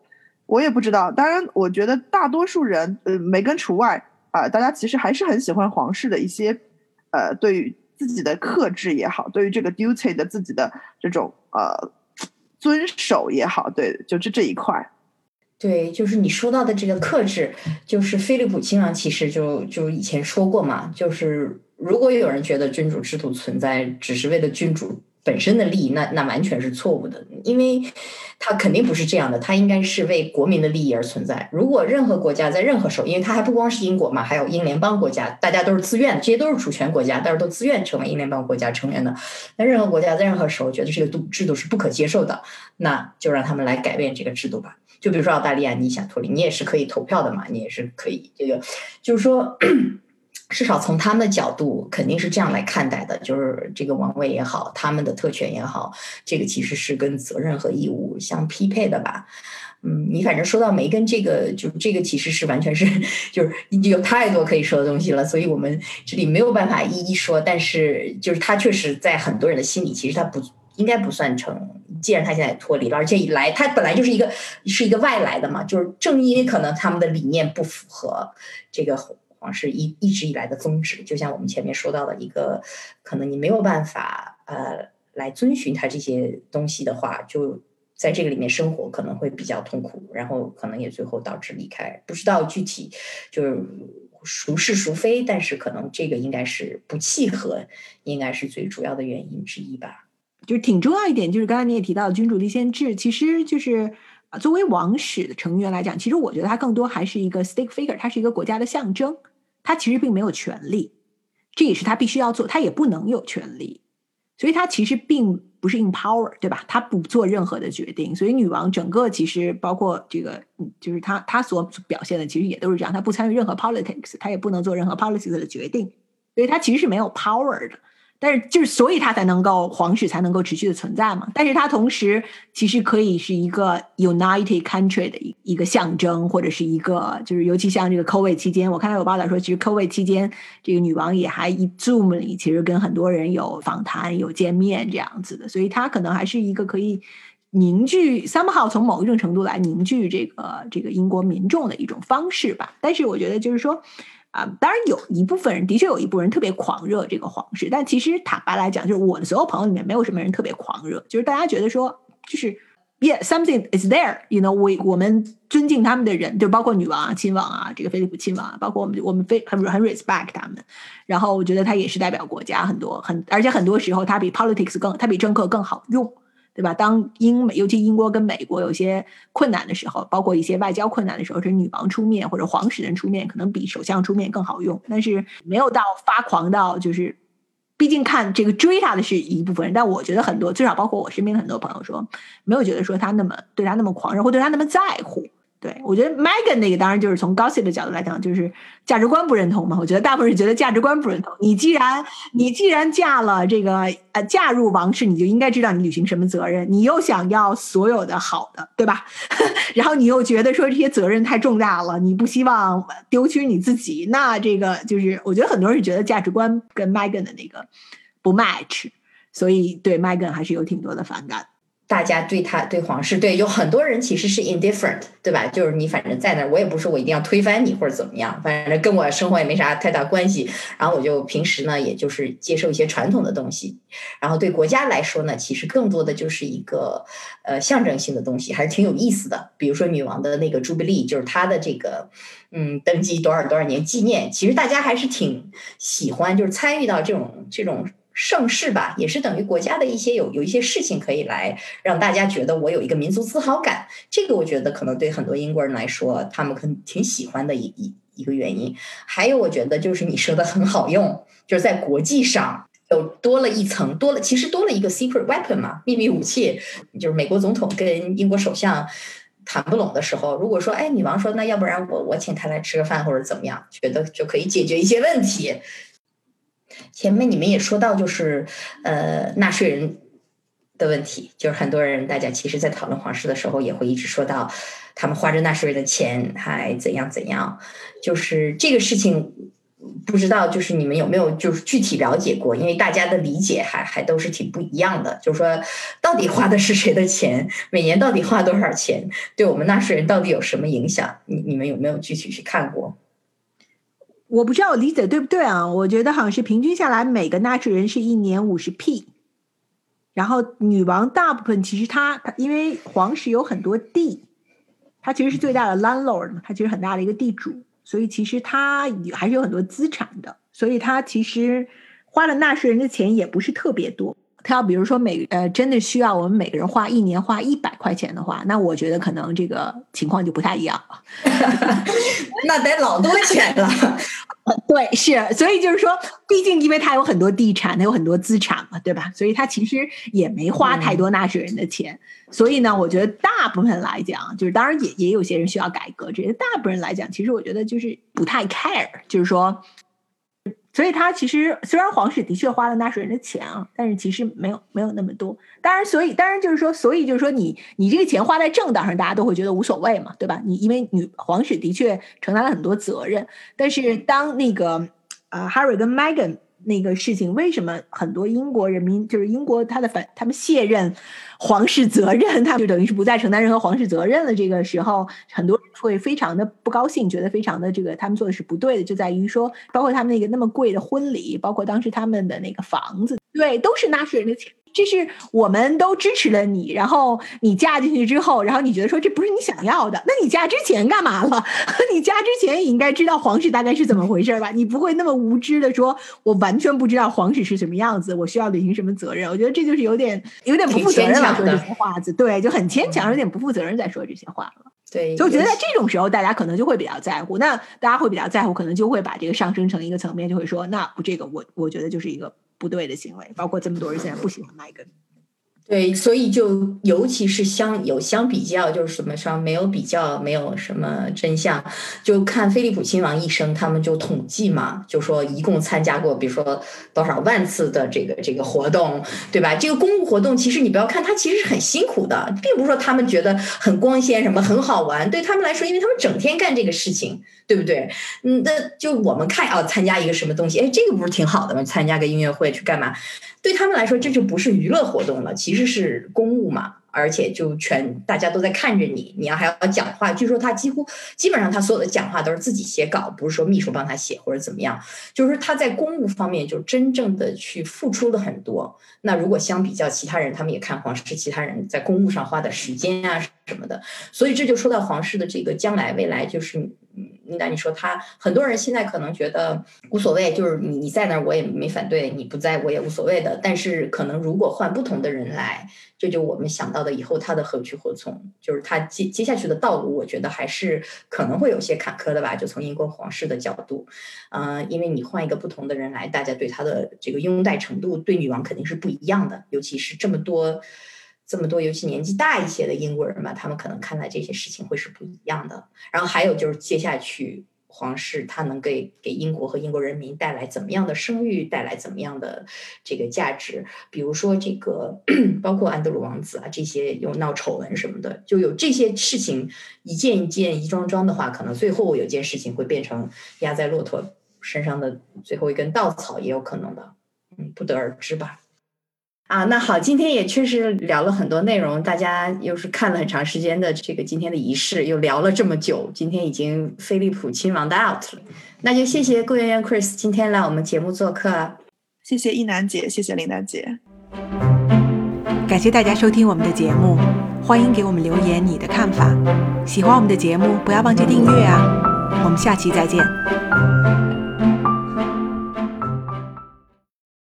我也不知道。当然，我觉得大多数人，呃，梅根除外啊，大家其实还是很喜欢皇室的一些，呃，对于自己的克制也好，对于这个 duty 的自己的这种呃遵守也好，对，就是这一块。对，就是你说到的这个克制，就是菲利普亲王其实就就以前说过嘛，就是如果有人觉得君主制度存在只是为了君主。本身的利益，那那完全是错误的，因为它肯定不是这样的，它应该是为国民的利益而存在。如果任何国家在任何时候，因为它还不光是英国嘛，还有英联邦国家，大家都是自愿，这些都是主权国家，但是都自愿成为英联邦国家成员的。那任何国家在任何时候觉得这个制度是不可接受的，那就让他们来改变这个制度吧。就比如说澳大利亚，你想脱离，你也是可以投票的嘛，你也是可以这个，就是说。至少从他们的角度，肯定是这样来看待的，就是这个王位也好，他们的特权也好，这个其实是跟责任和义务相匹配的吧。嗯，你反正说到梅根这个，就这个其实是完全是，就是有太多可以说的东西了，所以我们这里没有办法一一说。但是，就是他确实在很多人的心里，其实他不应该不算成。既然他现在脱离了，而且一来他本来就是一个是一个外来的嘛，就是正因为可能他们的理念不符合这个。皇室一一直以来的宗旨，就像我们前面说到的一个，可能你没有办法呃来遵循他这些东西的话，就在这个里面生活可能会比较痛苦，然后可能也最后导致离开。不知道具体就是孰是孰非，但是可能这个应该是不契合，应该是最主要的原因之一吧。就挺重要一点，就是刚才你也提到君主立宪制，其实就是。啊，作为王室的成员来讲，其实我觉得他更多还是一个 stake figure，他是一个国家的象征。他其实并没有权利，这也是他必须要做，他也不能有权利，所以他其实并不是 in power，对吧？他不做任何的决定。所以女王整个其实包括这个，就是他他所表现的其实也都是这样，他不参与任何 politics，他也不能做任何 politics 的决定，所以他其实是没有 power 的。但是就是，所以它才能够皇室才能够持续的存在嘛。但是它同时其实可以是一个 United Country 的一一个象征，或者是一个就是，尤其像这个 COVID 期间，我看到有报道说，其实 COVID 期间这个女王也还一 Zoom 里，其实跟很多人有访谈、有见面这样子的。所以它可能还是一个可以凝聚 somehow 从某一种程度来凝聚这个这个英国民众的一种方式吧。但是我觉得就是说。啊，当然有一部分人的确有一部分人特别狂热这个皇室，但其实坦白来讲，就是我的所有朋友里面没有什么人特别狂热，就是大家觉得说，就是，yeah something is there，you know，我我们尊敬他们的人，就包括女王啊、亲王啊，这个菲利普亲王啊，包括我们我们非很很 respect 他们，然后我觉得他也是代表国家很多很，而且很多时候他比 politics 更，他比政客更好用。对吧？当英美，尤其英国跟美国有些困难的时候，包括一些外交困难的时候，是女王出面或者皇室人出面，可能比首相出面更好用。但是没有到发狂到，就是毕竟看这个追他的是一部分人，但我觉得很多，至少包括我身边的很多朋友说，没有觉得说他那么对他那么狂热，或对他那么在乎。对，我觉得 Megan 那个当然就是从 Gossip 的角度来讲，就是价值观不认同嘛。我觉得大部分人觉得价值观不认同。你既然你既然嫁了这个呃嫁入王室，你就应该知道你履行什么责任。你又想要所有的好的，对吧？[laughs] 然后你又觉得说这些责任太重大了，你不希望丢弃你自己。那这个就是我觉得很多人是觉得价值观跟 Megan 的那个不 match，所以对 Megan 还是有挺多的反感。大家对他对皇室对有很多人其实是 indifferent，对吧？就是你反正在那儿，我也不是我一定要推翻你或者怎么样，反正跟我生活也没啥太大关系。然后我就平时呢，也就是接受一些传统的东西。然后对国家来说呢，其实更多的就是一个呃象征性的东西，还是挺有意思的。比如说女王的那个朱比利，就是她的这个嗯登基多少多少年纪念，其实大家还是挺喜欢，就是参与到这种这种。盛世吧，也是等于国家的一些有有一些事情可以来让大家觉得我有一个民族自豪感。这个我觉得可能对很多英国人来说，他们可能挺喜欢的一一一个原因。还有，我觉得就是你说的很好用，就是在国际上有多了一层，多了其实多了一个 secret weapon 嘛，秘密武器。就是美国总统跟英国首相谈不拢的时候，如果说哎，女王说那要不然我我请他来吃个饭或者怎么样，觉得就可以解决一些问题。前面你们也说到，就是呃纳税人的问题，就是很多人大家其实，在讨论皇室的时候，也会一直说到他们花着纳税人的钱还怎样怎样。就是这个事情，不知道就是你们有没有就是具体了解过？因为大家的理解还还都是挺不一样的。就是说，到底花的是谁的钱？每年到底花多少钱？对我们纳税人到底有什么影响？你你们有没有具体去看过？我不知道我理解对不对啊？我觉得好像是平均下来，每个纳税人是一年五十 P。然后女王大部分其实她她因为皇室有很多地，她其实是最大的 landlord，嘛她其实很大的一个地主，所以其实她还是有很多资产的，所以她其实花了纳税人的钱也不是特别多。他要比如说每呃真的需要我们每个人花一年花一百块钱的话，那我觉得可能这个情况就不太一样了。[laughs] 那得老多钱了。[laughs] 对，是，所以就是说，毕竟因为他有很多地产，他有很多资产嘛，对吧？所以他其实也没花太多纳税人的钱。所以呢，我觉得大部分来讲，就是当然也也有些人需要改革，这些大部分人来讲，其实我觉得就是不太 care，就是说。所以，他其实虽然皇室的确花了纳税人的钱啊，但是其实没有没有那么多。当然，所以当然就是说，所以就是说，你你这个钱花在正道上，大家都会觉得无所谓嘛，对吧？你因为女皇室的确承担了很多责任，但是当那个呃，Harry 跟 Meghan。那个事情为什么很多英国人民就是英国他的反他们卸任皇室责任，他就等于是不再承担任何皇室责任了。这个时候，很多人会非常的不高兴，觉得非常的这个他们做的是不对的，就在于说，包括他们那个那么贵的婚礼，包括当时他们的那个房子，对，都是纳税人的钱。这是我们都支持了你，然后你嫁进去之后，然后你觉得说这不是你想要的，那你嫁之前干嘛了？[laughs] 你嫁之前也应该知道皇室大概是怎么回事吧？你不会那么无知的说，我完全不知道皇室是什么样子，我需要履行什么责任？我觉得这就是有点有点不负责任了，说这些话子，对，就很牵强，有点不负责任在说这些话了。对，就觉得在这种时候，大家可能就会比较在乎，那大家会比较在乎，可能就会把这个上升成一个层面，就会说，那不这个我我觉得就是一个不对的行为，包括这么多人现在不喜欢麦根。对，所以就尤其是相有相比较，就是什么说没有比较，没有什么真相。就看菲利普亲王一生，他们就统计嘛，就说一共参加过，比如说多少万次的这个这个活动，对吧？这个公务活动，其实你不要看他其实是很辛苦的，并不是说他们觉得很光鲜，什么很好玩。对他们来说，因为他们整天干这个事情，对不对？嗯，那就我们看啊，参加一个什么东西，哎，这个不是挺好的吗？参加个音乐会去干嘛？对他们来说，这就不是娱乐活动了，其实是公务嘛，而且就全大家都在看着你，你要还要讲话。据说他几乎基本上他所有的讲话都是自己写稿，不是说秘书帮他写或者怎么样。就是他在公务方面就真正的去付出了很多。那如果相比较其他人，他们也看皇室其他人在公务上花的时间啊什么的，所以这就说到皇室的这个将来未来就是。那你说他很多人现在可能觉得无所谓，就是你你在那儿我也没反对，你不在我也无所谓的。但是可能如果换不同的人来，这就我们想到的以后他的何去何从，就是他接接下去的道路，我觉得还是可能会有些坎坷的吧。就从英国皇室的角度，嗯，因为你换一个不同的人来，大家对他的这个拥戴程度对女王肯定是不一样的，尤其是这么多。这么多，尤其年纪大一些的英国人嘛，他们可能看待这些事情会是不一样的。然后还有就是接下去。皇室他能给给英国和英国人民带来怎么样的声誉，带来怎么样的这个价值？比如说这个，包括安德鲁王子啊，这些有闹丑闻什么的，就有这些事情一件一件一桩桩的话，可能最后有件事情会变成压在骆驼身上的最后一根稻草，也有可能的，嗯，不得而知吧。啊，那好，今天也确实聊了很多内容，大家又是看了很长时间的这个今天的仪式，又聊了这么久，今天已经菲利普亲王的 out 了，那就谢谢顾媛媛 Chris 今天来我们节目做客，谢谢一楠姐，谢谢林楠姐，感谢大家收听我们的节目，欢迎给我们留言你的看法，喜欢我们的节目不要忘记订阅啊，我们下期再见。